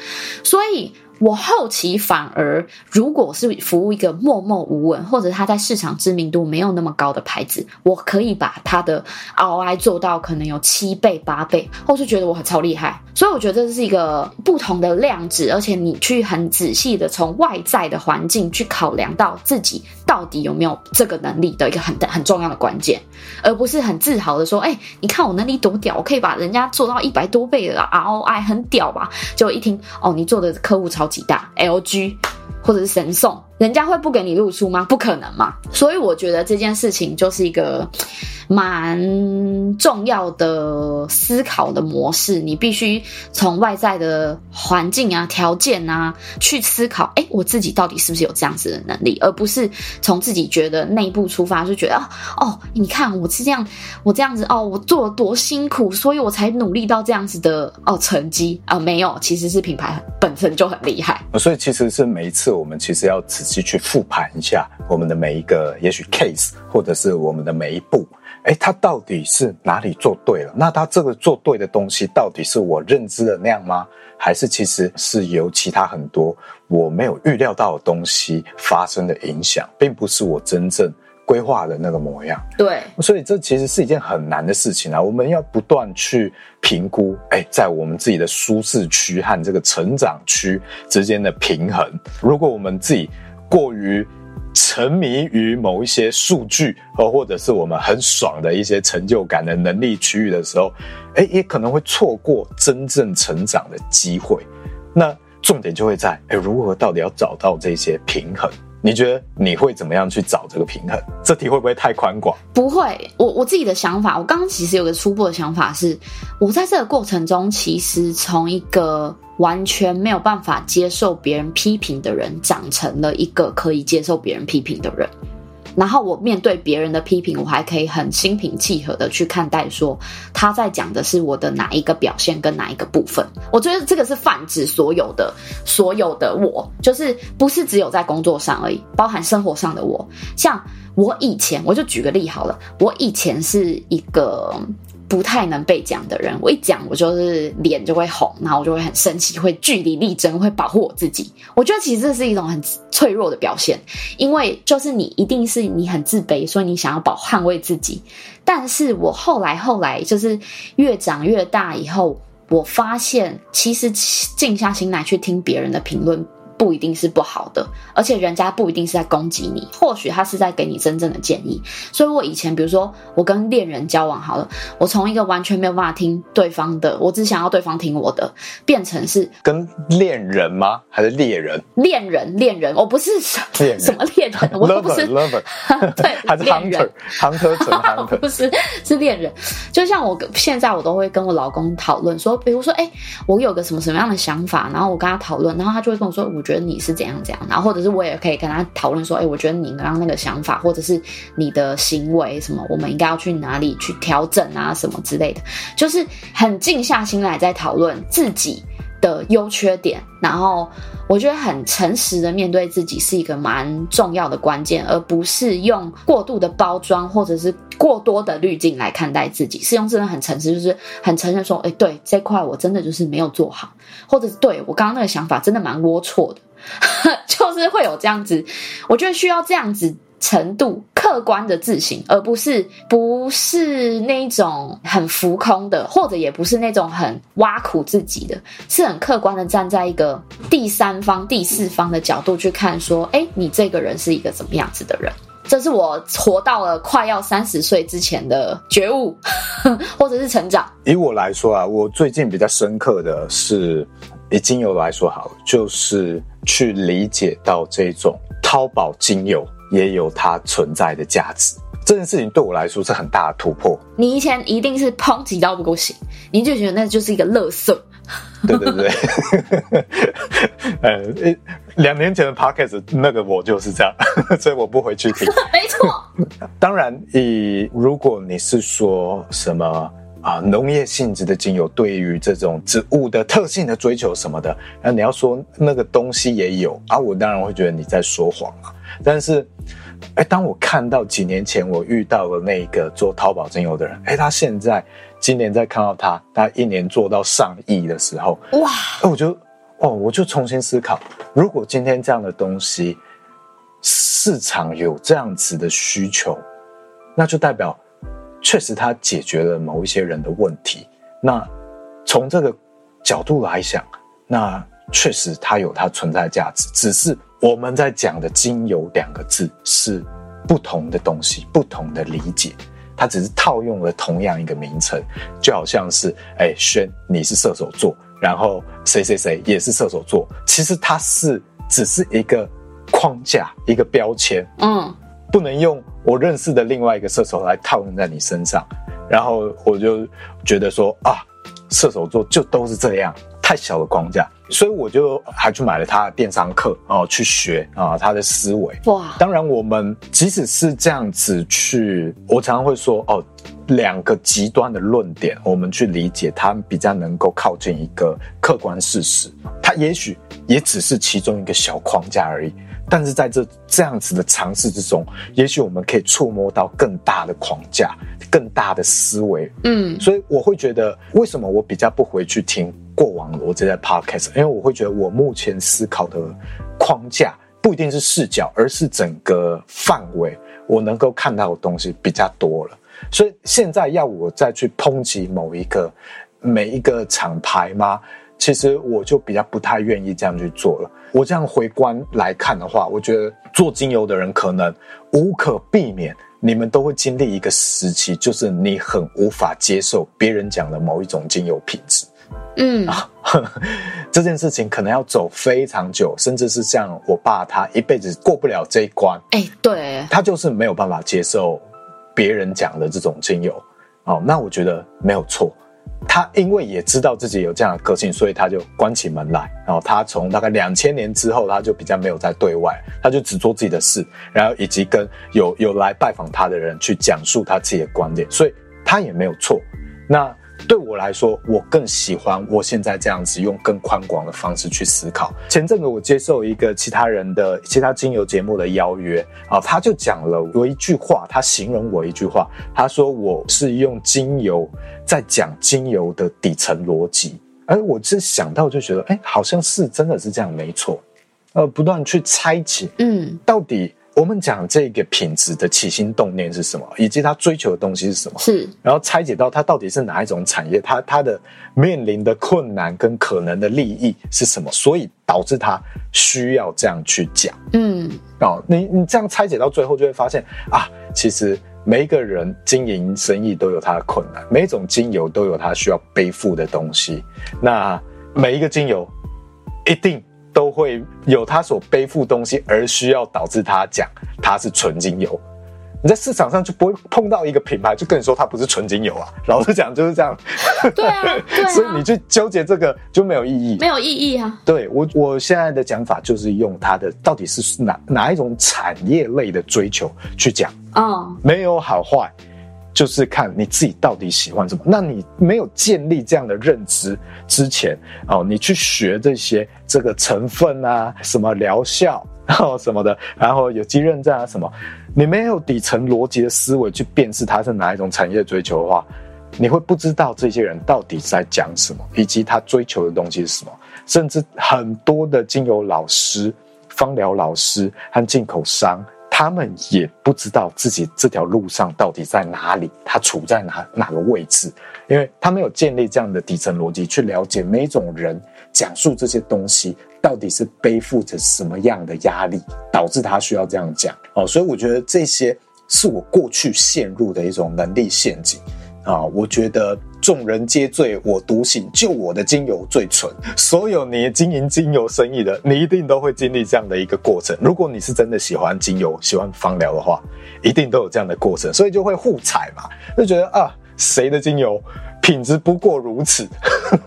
所以我后期反而，如果是服务一个默默无闻，或者他在市场知名度没有那么高的牌子，我可以把他的 ROI 做到可能有七倍、八倍，或是觉得我很超厉害。所以我觉得这是一个不同的量值，而且你去很仔细的从外在的环境去考量到自己到底有没有这个能力的一个很很重要的关键，而不是很自豪的说：“哎，你看我能力多屌，我可以把人家做到一百多倍的 ROI，很屌吧？”就一听，哦，你做的客户超级大，LG。或者是神送，人家会不给你露出吗？不可能嘛！所以我觉得这件事情就是一个蛮重要的思考的模式。你必须从外在的环境啊、条件啊去思考，哎，我自己到底是不是有这样子的能力，而不是从自己觉得内部出发，就觉得哦，你看我是这样，我这样子哦，我做了多辛苦，所以我才努力到这样子的哦成绩啊、没有，其实是品牌本身就很厉害。所以其实是每一次。我们其实要细去复盘一下我们的每一个，也许 case，或者是我们的每一步，诶，他到底是哪里做对了？那他这个做对的东西，到底是我认知的那样吗？还是其实是由其他很多我没有预料到的东西发生的影响，并不是我真正规划的那个模样？对，所以这其实是一件很难的事情啊！我们要不断去评估，诶，在我们自己的舒适区和这个成长区之间的平衡。如果我们自己过于沉迷于某一些数据，或或者是我们很爽的一些成就感的能力区域的时候，诶，也可能会错过真正成长的机会。那重点就会在，诶，如何到底要找到这些平衡？你觉得你会怎么样去找这个平衡？这题会不会太宽广？不会，我我自己的想法，我刚刚其实有个初步的想法是，我在这个过程中，其实从一个完全没有办法接受别人批评的人，长成了一个可以接受别人批评的人。然后我面对别人的批评，我还可以很心平气和的去看待，说他在讲的是我的哪一个表现跟哪一个部分。我觉得这个是泛指所有的所有的我，就是不是只有在工作上而已，包含生活上的我。像我以前，我就举个例好了，我以前是一个。不太能被讲的人，我一讲我就是脸就会红，然后我就会很生气，会据理力争，会保护我自己。我觉得其实这是一种很脆弱的表现，因为就是你一定是你很自卑，所以你想要保捍卫自己。但是我后来后来就是越长越大以后，我发现其实静下心来去听别人的评论。不一定是不好的，而且人家不一定是在攻击你，或许他是在给你真正的建议。所以我以前，比如说我跟恋人交往好了，我从一个完全没有办法听对方的，我只想要对方听我的，变成是跟恋人吗？还是猎人？恋人，恋人，我不是什么恋人，我不是 lover，对，还是 hunter，hunter 成 hunter，不是是恋人。就像我现在，我都会跟我老公讨论说，比如说，哎，我有个什么什么样的想法，然后我跟他讨论，然后他就会跟我说，我。觉得你是怎样怎样，然后或者是我也可以跟他讨论说，哎，我觉得你刚刚那个想法，或者是你的行为什么，我们应该要去哪里去调整啊，什么之类的，就是很静下心来在讨论自己的优缺点，然后我觉得很诚实的面对自己是一个蛮重要的关键，而不是用过度的包装或者是过多的滤镜来看待自己，是用真的很诚实，就是很承认说，哎，对，这块我真的就是没有做好，或者是对我刚刚那个想法真的蛮龌龊的，就是会有这样子，我觉得需要这样子。程度客观的自省，而不是不是那种很浮空的，或者也不是那种很挖苦自己的，是很客观的站在一个第三方、第四方的角度去看，说，哎，你这个人是一个怎么样子的人？这是我活到了快要三十岁之前的觉悟，或者是成长。以我来说啊，我最近比较深刻的是，以精油来说好，就是去理解到这种淘宝精油。也有它存在的价值，这件事情对我来说是很大的突破。你以前一定是抨击到不够行，你就觉得那就是一个垃圾。对对对，呃，两年前的 podcast 那个我就是这样，所以我不回去听。没错。当然，以如果你是说什么啊农业性质的精油，对于这种植物的特性的追求什么的，那你要说那个东西也有啊，我当然会觉得你在说谎啊。但是，哎，当我看到几年前我遇到的那个做淘宝精油的人，哎，他现在今年再看到他，他一年做到上亿的时候，哇！哎，我就哦，我就重新思考，如果今天这样的东西市场有这样子的需求，那就代表确实它解决了某一些人的问题。那从这个角度来想，那确实它有它存在价值。只是我们在讲的“精油”两个字是不同的东西，不同的理解。它只是套用了同样一个名称，就好像是哎，轩，你是射手座。然后谁谁谁也是射手座，其实它是只是一个框架，一个标签，嗯，不能用我认识的另外一个射手来套用在你身上。然后我就觉得说啊，射手座就都是这样，太小的框架，所以我就还去买了他的电商课哦，去学啊他的思维。哇，当然我们即使是这样子去，我常常会说哦。两个极端的论点，我们去理解，它比较能够靠近一个客观事实。它也许也只是其中一个小框架而已，但是在这这样子的尝试之中，也许我们可以触摸到更大的框架、更大的思维。嗯，所以我会觉得，为什么我比较不回去听过往逻辑在 podcast？因为我会觉得，我目前思考的框架不一定是视角，而是整个范围，我能够看到的东西比较多了。所以现在要我再去抨击某一个每一个厂牌吗？其实我就比较不太愿意这样去做了。我这样回观来看的话，我觉得做精油的人可能无可避免，你们都会经历一个时期，就是你很无法接受别人讲的某一种精油品质。嗯啊，这件事情可能要走非常久，甚至是像我爸他一辈子过不了这一关。哎，对，他就是没有办法接受。别人讲的这种精油，哦，那我觉得没有错。他因为也知道自己有这样的个性，所以他就关起门来。然后他从大概两千年之后，他就比较没有在对外，他就只做自己的事，然后以及跟有有来拜访他的人去讲述他自己的观点，所以他也没有错。那。对我来说，我更喜欢我现在这样子用更宽广的方式去思考。前阵子我接受一个其他人的其他精油节目的邀约啊，他就讲了我一句话，他形容我一句话，他说我是用精油在讲精油的底层逻辑。而我这想到就觉得，哎，好像是真的是这样，没错。呃，不断去拆解，嗯，到底。我们讲这个品质的起心动念是什么，以及他追求的东西是什么？是，然后拆解到它到底是哪一种产业，它它的面临的困难跟可能的利益是什么，所以导致他需要这样去讲。嗯，哦，你你这样拆解到最后，就会发现啊，其实每一个人经营生意都有他的困难，每一种精油都有他需要背负的东西。那每一个精油一定。都会有他所背负东西，而需要导致他讲他是纯精油。你在市场上就不会碰到一个品牌就跟你说它不是纯精油啊。老实讲就是这样。对啊，对啊。所以你去纠结这个就没有意义，没有意义啊。对，我我现在的讲法就是用它的到底是哪哪一种产业类的追求去讲。嗯，没有好坏。就是看你自己到底喜欢什么。那你没有建立这样的认知之前，哦，你去学这些这个成分啊，什么疗效，然后什么的，然后有机认证啊什么，你没有底层逻辑的思维去辨识它是哪一种产业追求的话，你会不知道这些人到底在讲什么，以及他追求的东西是什么。甚至很多的精油老师、芳疗老师和进口商。他们也不知道自己这条路上到底在哪里，他处在哪哪个位置，因为他没有建立这样的底层逻辑去了解每一种人讲述这些东西到底是背负着什么样的压力，导致他需要这样讲哦。所以我觉得这些是我过去陷入的一种能力陷阱。啊，我觉得众人皆醉我独醒，就我的精油最纯。所有你经营精油生意的，你一定都会经历这样的一个过程。如果你是真的喜欢精油、喜欢芳疗的话，一定都有这样的过程，所以就会互踩嘛，就觉得啊，谁的精油品质不过如此，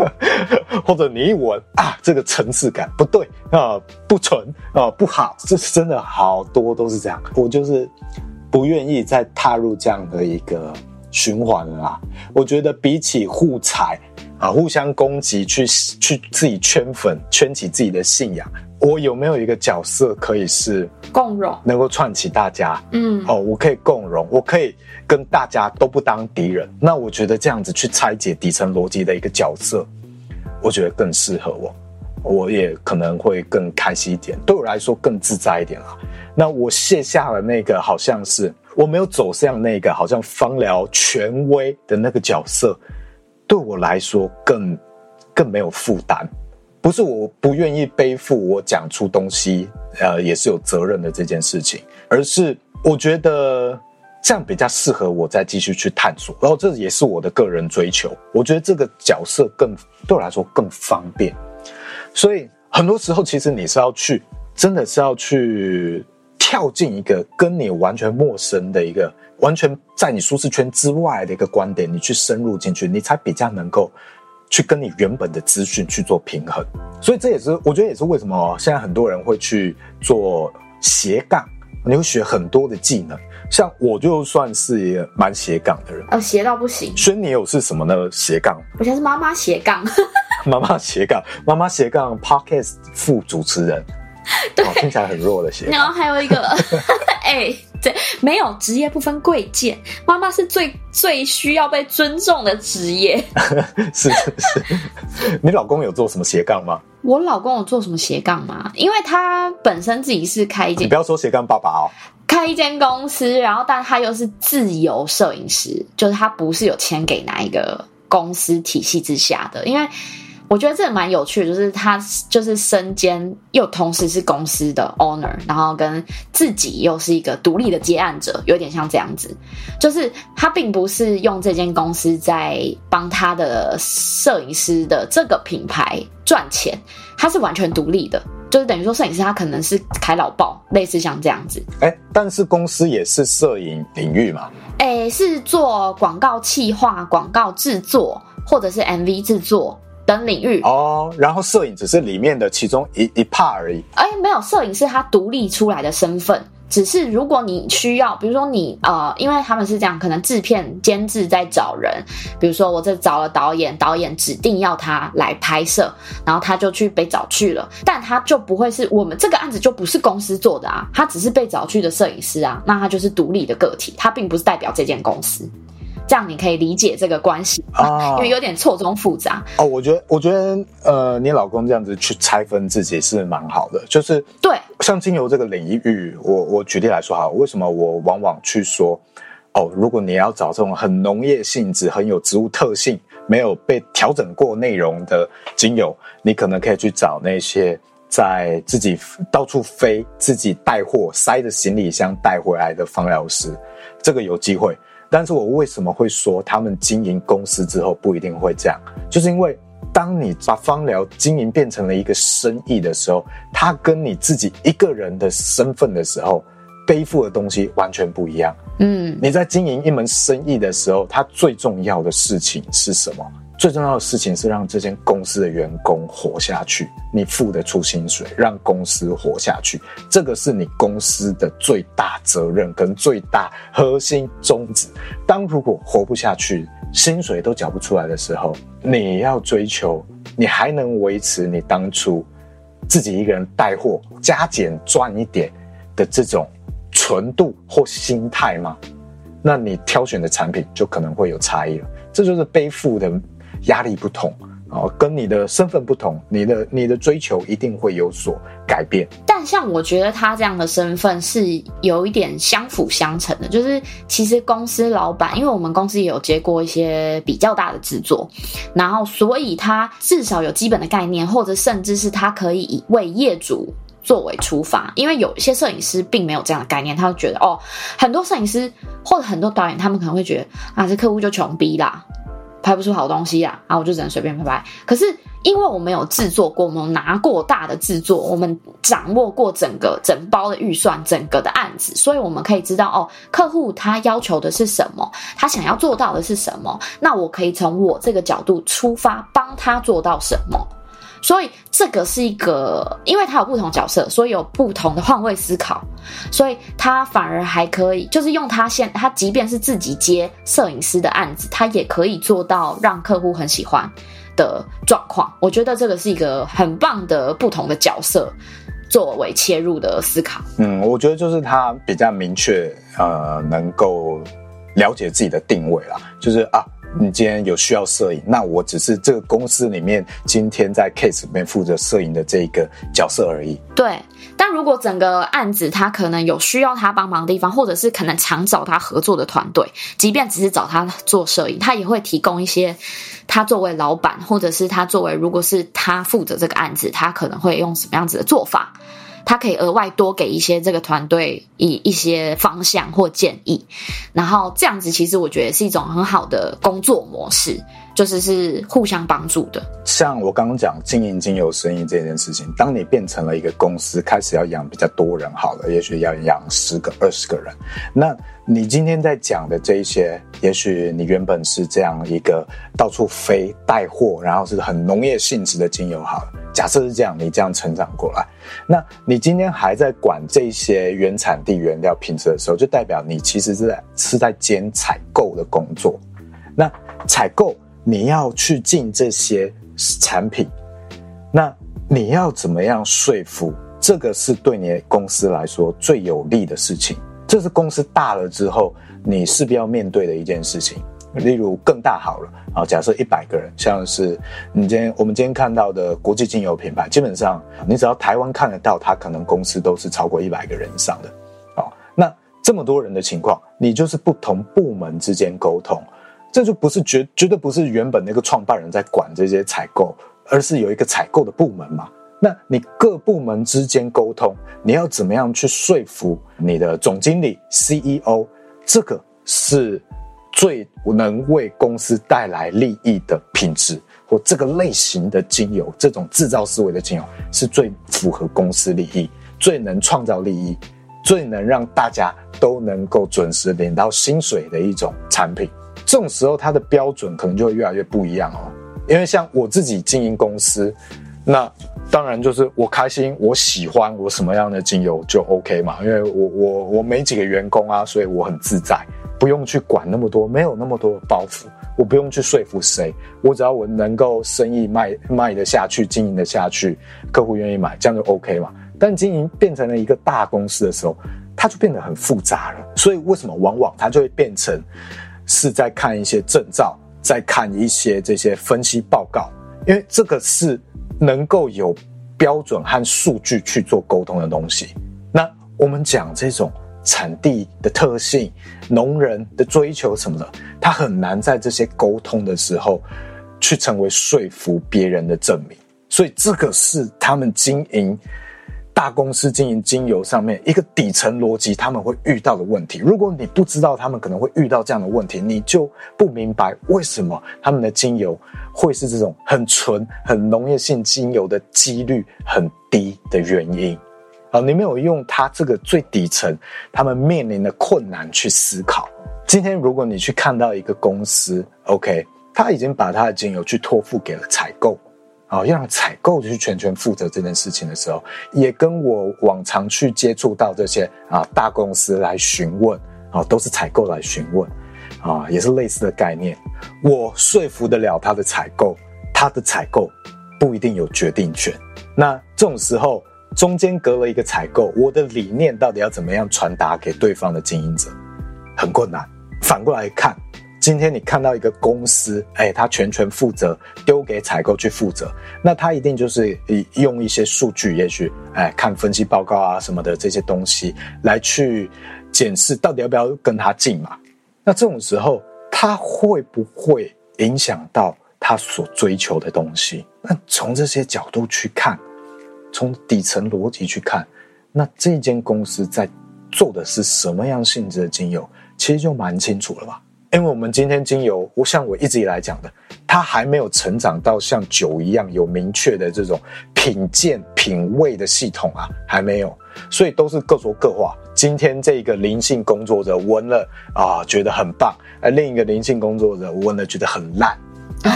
或者你一闻啊，这个层次感不对啊，不纯啊，不好，这是真的好多都是这样。我就是不愿意再踏入这样的一个。循环了啦，我觉得比起互踩啊，互相攻击，去去自己圈粉，圈起自己的信仰，我有没有一个角色可以是共荣，能够串起大家？嗯，哦，我可以共荣，我可以跟大家都不当敌人。那我觉得这样子去拆解底层逻辑的一个角色，我觉得更适合我。我也可能会更开心一点，对我来说更自在一点啊。那我卸下了那个，好像是我没有走向那个好像芳疗权威的那个角色，对我来说更更没有负担。不是我不愿意背负我讲出东西，呃，也是有责任的这件事情，而是我觉得这样比较适合我再继续去探索，然后这也是我的个人追求。我觉得这个角色更对我来说更方便，所以很多时候其实你是要去，真的是要去跳进一个跟你完全陌生的一个，完全在你舒适圈之外的一个观点，你去深入进去，你才比较能够。去跟你原本的资讯去做平衡，所以这也是我觉得也是为什么现在很多人会去做斜杠，你会学很多的技能。像我就算是一个蛮斜杠的人，哦，斜到不行。轩，你有是什么呢？斜杠？我现在是妈妈斜杠，妈妈斜杠，妈妈斜杠 Podcast 副主持人，对，哦，听起来很弱的鞋。然后还有一个，哎。对，没有职业不分贵贱，妈妈是最最需要被尊重的职业。是是是，你老公有做什么斜杠吗？我老公有做什么斜杠吗？因为他本身自己是开一间，你不要说斜杠爸爸哦，开一间公司，然后但他又是自由摄影师，就是他不是有签给哪一个公司体系之下的，因为。我觉得这蛮有趣的，就是他就是身兼又同时是公司的 owner，然后跟自己又是一个独立的接案者，有点像这样子。就是他并不是用这间公司在帮他的摄影师的这个品牌赚钱，他是完全独立的，就是等于说摄影师他可能是开老报，类似像这样子。哎，但是公司也是摄影领域嘛？哎，是做广告企划、广告制作或者是 MV 制作。等领域哦，然后摄影只是里面的其中一一 part 而已。哎，没有，摄影是他独立出来的身份。只是如果你需要，比如说你呃，因为他们是这样，可能制片监制在找人，比如说我这找了导演，导演指定要他来拍摄，然后他就去被找去了，但他就不会是我们这个案子就不是公司做的啊，他只是被找去的摄影师啊，那他就是独立的个体，他并不是代表这间公司。这样你可以理解这个关系啊，因为有点错综复杂哦。我觉得，我觉得，呃，你老公这样子去拆分自己是蛮好的，就是对。像精油这个领域，我我举例来说哈，为什么我往往去说哦，如果你要找这种很农业性质、很有植物特性、没有被调整过内容的精油，你可能可以去找那些在自己到处飞、自己带货、塞着行李箱带回来的芳疗师，这个有机会。但是我为什么会说他们经营公司之后不一定会这样？就是因为当你把芳疗经营变成了一个生意的时候，它跟你自己一个人的身份的时候，背负的东西完全不一样。嗯，你在经营一门生意的时候，它最重要的事情是什么？最重要的事情是让这间公司的员工活下去，你付得出薪水，让公司活下去，这个是你公司的最大责任跟最大核心宗旨。当如果活不下去，薪水都缴不出来的时候，你要追求，你还能维持你当初自己一个人带货加减赚一点的这种纯度或心态吗？那你挑选的产品就可能会有差异了。这就是背负的。压力不同啊，跟你的身份不同，你的你的追求一定会有所改变。但像我觉得他这样的身份是有一点相辅相成的，就是其实公司老板，因为我们公司也有接过一些比较大的制作，然后所以他至少有基本的概念，或者甚至是他可以以为业主作为出发，因为有一些摄影师并没有这样的概念，他会觉得哦，很多摄影师或者很多导演，他们可能会觉得啊，这客户就穷逼啦。拍不出好东西啊，啊，我就只能随便拍拍。可是因为我们有制作过，我们有拿过大的制作，我们掌握过整个整包的预算，整个的案子，所以我们可以知道哦，客户他要求的是什么，他想要做到的是什么，那我可以从我这个角度出发，帮他做到什么。所以这个是一个，因为他有不同角色，所以有不同的换位思考，所以他反而还可以，就是用他现他即便是自己接摄影师的案子，他也可以做到让客户很喜欢的状况。我觉得这个是一个很棒的不同的角色作为切入的思考。嗯，我觉得就是他比较明确，呃，能够了解自己的定位啦，就是啊。你今天有需要摄影，那我只是这个公司里面今天在 case 里面负责摄影的这一个角色而已。对，但如果整个案子他可能有需要他帮忙的地方，或者是可能常找他合作的团队，即便只是找他做摄影，他也会提供一些他作为老板，或者是他作为如果是他负责这个案子，他可能会用什么样子的做法。他可以额外多给一些这个团队以一些方向或建议，然后这样子其实我觉得是一种很好的工作模式，就是是互相帮助的。像我刚刚讲经营精油生意这件事情，当你变成了一个公司，开始要养比较多人，好了，也许要养十个、二十个人，那你今天在讲的这一些，也许你原本是这样一个到处飞带货，然后是很农业性质的精油，好了。假设是这样，你这样成长过来，那你今天还在管这些原产地原料品质的时候，就代表你其实是在是在兼采购的工作。那采购你要去进这些产品，那你要怎么样说服？这个是对你公司来说最有利的事情。这是公司大了之后，你势必要面对的一件事情。例如更大好了啊，假设一百个人，像是你今天我们今天看到的国际精油品牌，基本上你只要台湾看得到，它可能公司都是超过一百个人以上的。哦，那这么多人的情况，你就是不同部门之间沟通，这就不是绝绝对不是原本那个创办人在管这些采购，而是有一个采购的部门嘛。那你各部门之间沟通，你要怎么样去说服你的总经理 CEO？这个是。最能为公司带来利益的品质，或这个类型的精油，这种制造思维的精油，是最符合公司利益、最能创造利益、最能让大家都能够准时领到薪水的一种产品。这种时候，它的标准可能就会越来越不一样哦。因为像我自己经营公司，那当然就是我开心，我喜欢我什么样的精油就 OK 嘛。因为我我我没几个员工啊，所以我很自在。不用去管那么多，没有那么多的包袱，我不用去说服谁，我只要我能够生意卖卖得下去，经营得下去，客户愿意买，这样就 OK 嘛。但经营变成了一个大公司的时候，它就变得很复杂了。所以为什么往往它就会变成是在看一些证照，在看一些这些分析报告，因为这个是能够有标准和数据去做沟通的东西。那我们讲这种。产地的特性、农人的追求什么的，他很难在这些沟通的时候去成为说服别人的证明。所以，这个是他们经营大公司、经营精油上面一个底层逻辑，他们会遇到的问题。如果你不知道他们可能会遇到这样的问题，你就不明白为什么他们的精油会是这种很纯、很农业性精油的几率很低的原因。啊，你没有用他这个最底层，他们面临的困难去思考。今天如果你去看到一个公司，OK，他已经把他的精油去托付给了采购，啊，让采购去全权负责这件事情的时候，也跟我往常去接触到这些啊大公司来询问，啊，都是采购来询问，啊，也是类似的概念。我说服得了他的采购，他的采购不一定有决定权。那这种时候。中间隔了一个采购，我的理念到底要怎么样传达给对方的经营者，很困难。反过来看，今天你看到一个公司，哎，他全权负责，丢给采购去负责，那他一定就是用一些数据，也许哎看分析报告啊什么的这些东西来去检视到底要不要跟他进嘛。那这种时候，他会不会影响到他所追求的东西？那从这些角度去看。从底层逻辑去看，那这间公司在做的是什么样性质的精油，其实就蛮清楚了吧？因为我们今天精油，我像我一直以来讲的，它还没有成长到像酒一样有明确的这种品鉴品味的系统啊，还没有，所以都是各说各话。今天这个灵性工作者闻了啊，觉得很棒；而另一个灵性工作者闻了觉得很烂，啊，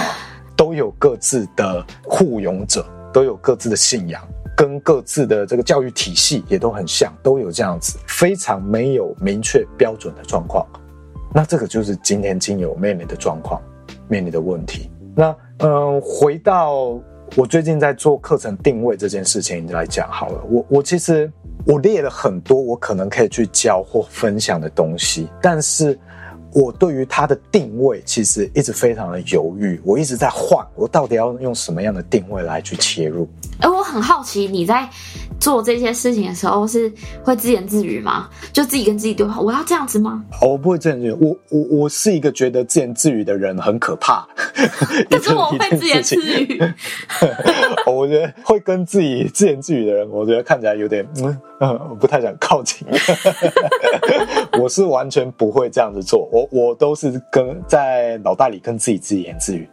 都有各自的护勇者，都有各自的信仰。跟各自的这个教育体系也都很像，都有这样子非常没有明确标准的状况。那这个就是今天精油面临的状况，面临的问题。那嗯，回到我最近在做课程定位这件事情来讲好了。我我其实我列了很多我可能可以去教或分享的东西，但是我对于它的定位其实一直非常的犹豫，我一直在换，我到底要用什么样的定位来去切入？哎，我很好奇你在做这些事情的时候是会自言自语吗？就自己跟自己对话，我要这样子吗？哦，我不会自言自语，我我我是一个觉得自言自语的人很可怕。可是我会自言自语。我觉得会跟自己自言自语的人，我觉得看起来有点嗯不太想靠近。我是完全不会这样子做，我我都是跟在脑袋里跟自己自言自语，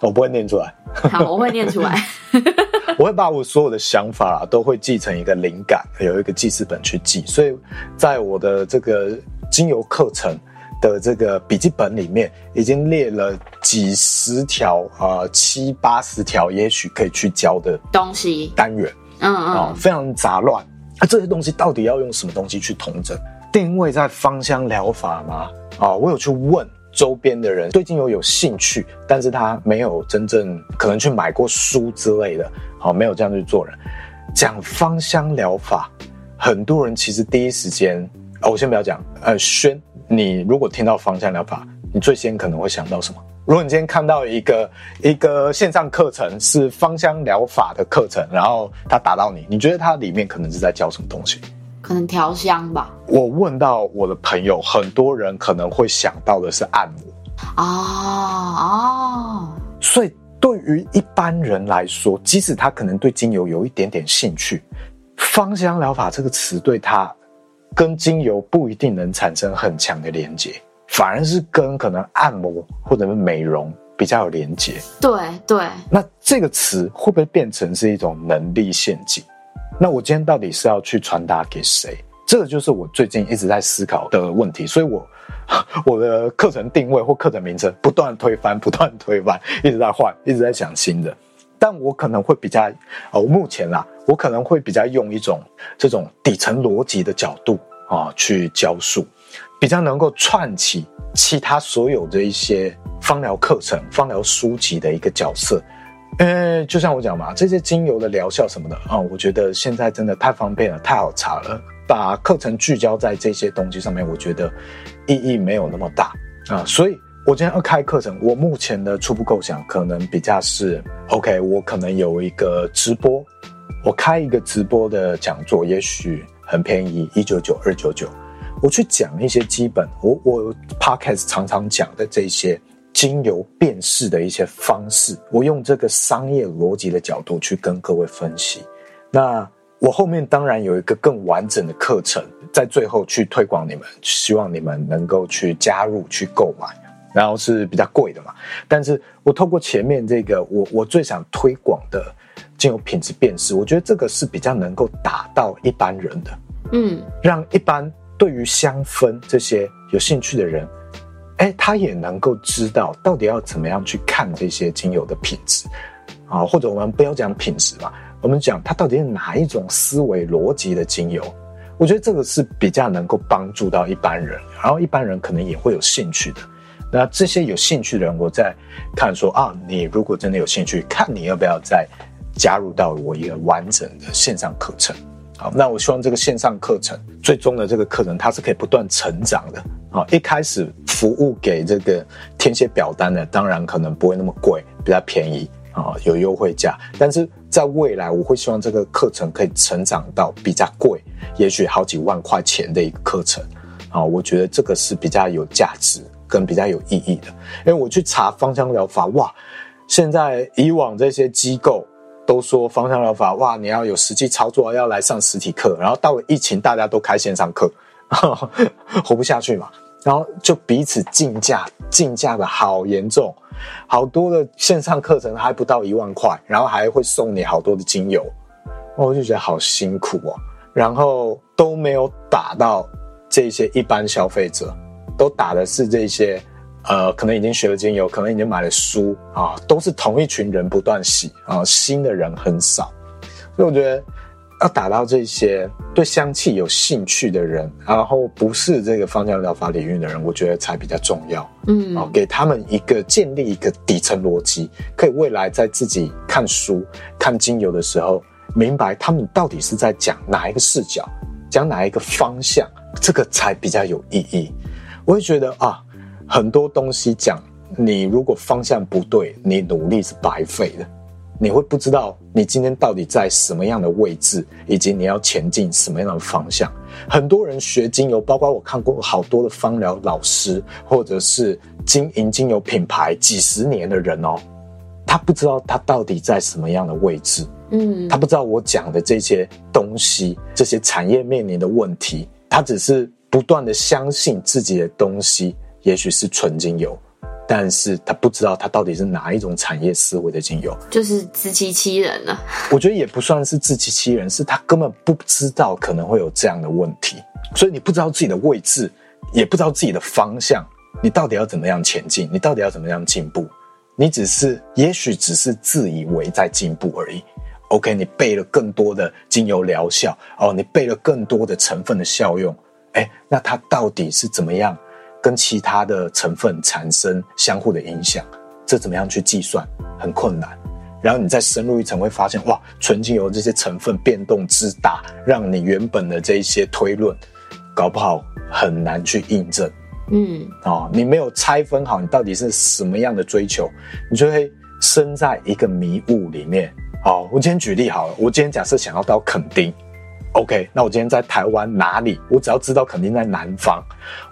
我不会念出来。好，我会念出来。我会把我所有的想法啊，都会记成一个灵感，有一个记事本去记。所以在我的这个精油课程的这个笔记本里面，已经列了几十条啊、呃，七八十条，也许可以去教的东西单元。嗯嗯，啊，非常杂乱。那这些东西到底要用什么东西去统整？定位在芳香疗法吗？啊，我有去问。周边的人对精油有兴趣，但是他没有真正可能去买过书之类的，好，没有这样去做人。讲芳香疗法，很多人其实第一时间，哦，我先不要讲，呃，轩，你如果听到芳香疗法，你最先可能会想到什么？如果你今天看到一个一个线上课程是芳香疗法的课程，然后他打到你，你觉得它里面可能是在教什么东西？可能调香吧。我问到我的朋友，很多人可能会想到的是按摩。哦哦，所以对于一般人来说，即使他可能对精油有一点点兴趣，芳香疗法这个词对他跟精油不一定能产生很强的连接，反而是跟可能按摩或者是美容比较有连接。对对。那这个词会不会变成是一种能力陷阱？那我今天到底是要去传达给谁？这个就是我最近一直在思考的问题。所以我 我的课程定位或课程名称不断推翻，不断推翻，一直在换，一直在想新的。但我可能会比较，哦，目前啦，我可能会比较用一种这种底层逻辑的角度啊去教书，比较能够串起其他所有的一些芳疗课程、芳疗书籍的一个角色。呃，就像我讲嘛，这些精油的疗效什么的啊、我觉得现在真的太方便了，太好查了。把课程聚焦在这些东西上面，我觉得意义没有那么大啊、所以，我今天要开课程，我目前的初步构想可能比较是，OK，我可能有一个直播，我开一个直播的讲座，也许很便宜，一九九、二九九，我去讲一些基本，我我 Podcast 常常讲的这些。精油辨识的一些方式，我用这个商业逻辑的角度去跟各位分析。那我后面当然有一个更完整的课程，在最后去推广你们，希望你们能够去加入、去购买，然后是比较贵的嘛。但是我透过前面这个，我我最想推广的精油品质辨识，我觉得这个是比较能够打到一般人的，嗯，让一般对于香氛这些有兴趣的人。哎，他也能够知道到底要怎么样去看这些精油的品质，啊，或者我们不要讲品质嘛，我们讲它到底是哪一种思维逻辑的精油。我觉得这个是比较能够帮助到一般人，然后一般人可能也会有兴趣的。那这些有兴趣的人，我再看说啊，你如果真的有兴趣，看你要不要再加入到我一个完整的线上课程。好，那我希望这个线上课程最终的这个课程，它是可以不断成长的。好，一开始服务给这个填写表单的，当然可能不会那么贵，比较便宜啊，有优惠价。但是在未来，我会希望这个课程可以成长到比较贵，也许好几万块钱的一个课程啊。我觉得这个是比较有价值跟比较有意义的。因为我去查芳香疗法，哇，现在以往这些机构。都说芳香疗法哇，你要有实际操作，要来上实体课。然后到了疫情，大家都开线上课，呵 呵活不下去嘛。然后就彼此竞价，竞价的好严重，好多的线上课程还不到一万块，然后还会送你好多的精油，我就觉得好辛苦哦。然后都没有打到这些一般消费者，都打的是这些。呃，可能已经学了精油，可能已经买了书啊，都是同一群人不断洗啊，新的人很少，所以我觉得要打到这些对香气有兴趣的人，然后不是这个芳香疗法领域的人，我觉得才比较重要。嗯，啊，给他们一个建立一个底层逻辑，可以未来在自己看书看精油的时候，明白他们到底是在讲哪一个视角，讲哪一个方向，这个才比较有意义。我会觉得啊。很多东西讲，你如果方向不对，你努力是白费的。你会不知道你今天到底在什么样的位置，以及你要前进什么样的方向。很多人学精油，包括我看过好多的芳疗老师，或者是经营精油品牌几十年的人哦，他不知道他到底在什么样的位置。嗯，他不知道我讲的这些东西，这些产业面临的问题，他只是不断的相信自己的东西，也许是纯精油。但是他不知道他到底是哪一种产业思维的精油，就是自欺欺人了。我觉得也不算是自欺欺人，是他根本不知道可能会有这样的问题。所以你不知道自己的位置，也不知道自己的方向，你到底要怎么样前进？你到底要怎么样进步？你只是，也许只是自以为在进步而已。OK，你背了更多的精油疗效哦，你背了更多的成分的效用，哎，那它到底是怎么样？跟其他的成分产生相互的影响，这怎么样去计算？很困难。然后你再深入一层，会发现哇，纯精油这些成分变动之大，让你原本的这一些推论，搞不好很难去印证。嗯，哦，你没有拆分好，你到底是什么样的追求，你就会身在一个迷雾里面。好，我今天举例好了，我今天假设想要到垦丁。OK，那我今天在台湾哪里？我只要知道肯定在南方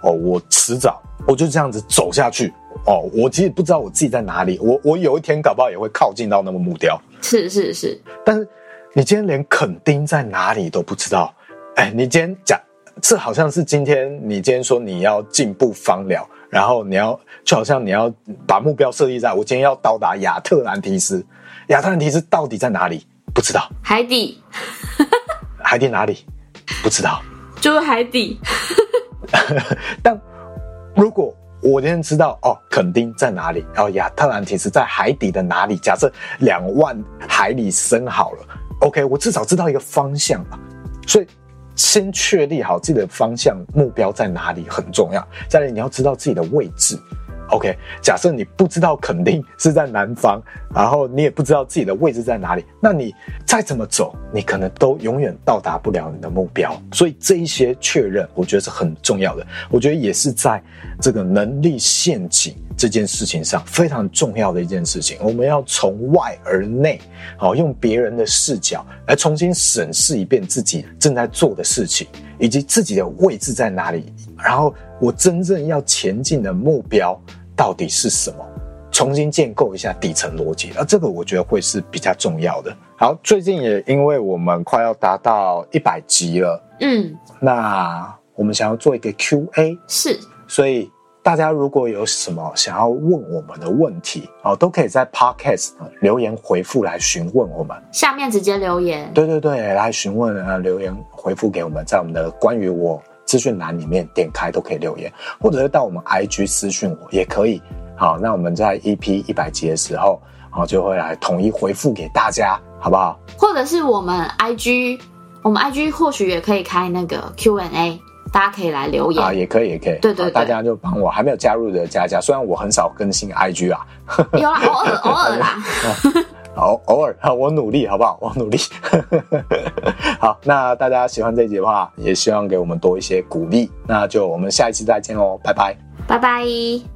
哦。我迟早我就这样子走下去哦。我其实不知道我自己在哪里。我我有一天搞不好也会靠近到那个目标。是是是。但是你今天连垦丁在哪里都不知道，哎，你今天讲这好像是今天你今天说你要进步芳疗，然后你要就好像你要把目标设立在我今天要到达亚特兰提斯，亚特兰提斯到底在哪里？不知道。海底。海底哪里？不知道，就是海底。但如果我今天知道哦，垦丁在哪里？哦，亚特兰提斯在海底的哪里？假设两万海里深好了，OK，我至少知道一个方向吧。所以，先确立好自己的方向目标在哪里很重要。再来，你要知道自己的位置。OK，假设你不知道垦丁是在南方，然后你也不知道自己的位置在哪里，那你再怎么走，你可能都永远到达不了你的目标。所以这一些确认，我觉得是很重要的。我觉得也是在这个能力陷阱这件事情上非常重要的一件事情。我们要从外而内，好，用别人的视角来重新审视一遍自己正在做的事情，以及自己的位置在哪里，然后。我真正要前进的目标到底是什么？重新建构一下底层逻辑，而这个我觉得会是比较重要的。好，最近也因为我们快要达到一百集了，嗯，那我们想要做一个 Q&A，是，所以大家如果有什么想要问我们的问题，哦，都可以在 Podcast 留言回复来询问我们，下面直接留言，对对对，来询问啊，留言回复给我们，在我们的关于我。资讯栏里面点开都可以留言，或者是到我们 IG 私讯我也可以。好，那我们在 EP 一百集的时候，好，就会来统一回复给大家，好不好？或者是我们 IG，我们 IG 或许也可以开那个 Q&A，大家可以来留言啊，也可以，也可以。对对对，大家就帮我还没有加入的加加，虽然我很少更新 IG 啊，有啦，偶尔偶尔啦。好，偶尔，我努力，好不好？我努力。好，那大家喜欢这一集的话，也希望给我们多一些鼓励。那就我们下一期再见喽，拜拜，拜拜。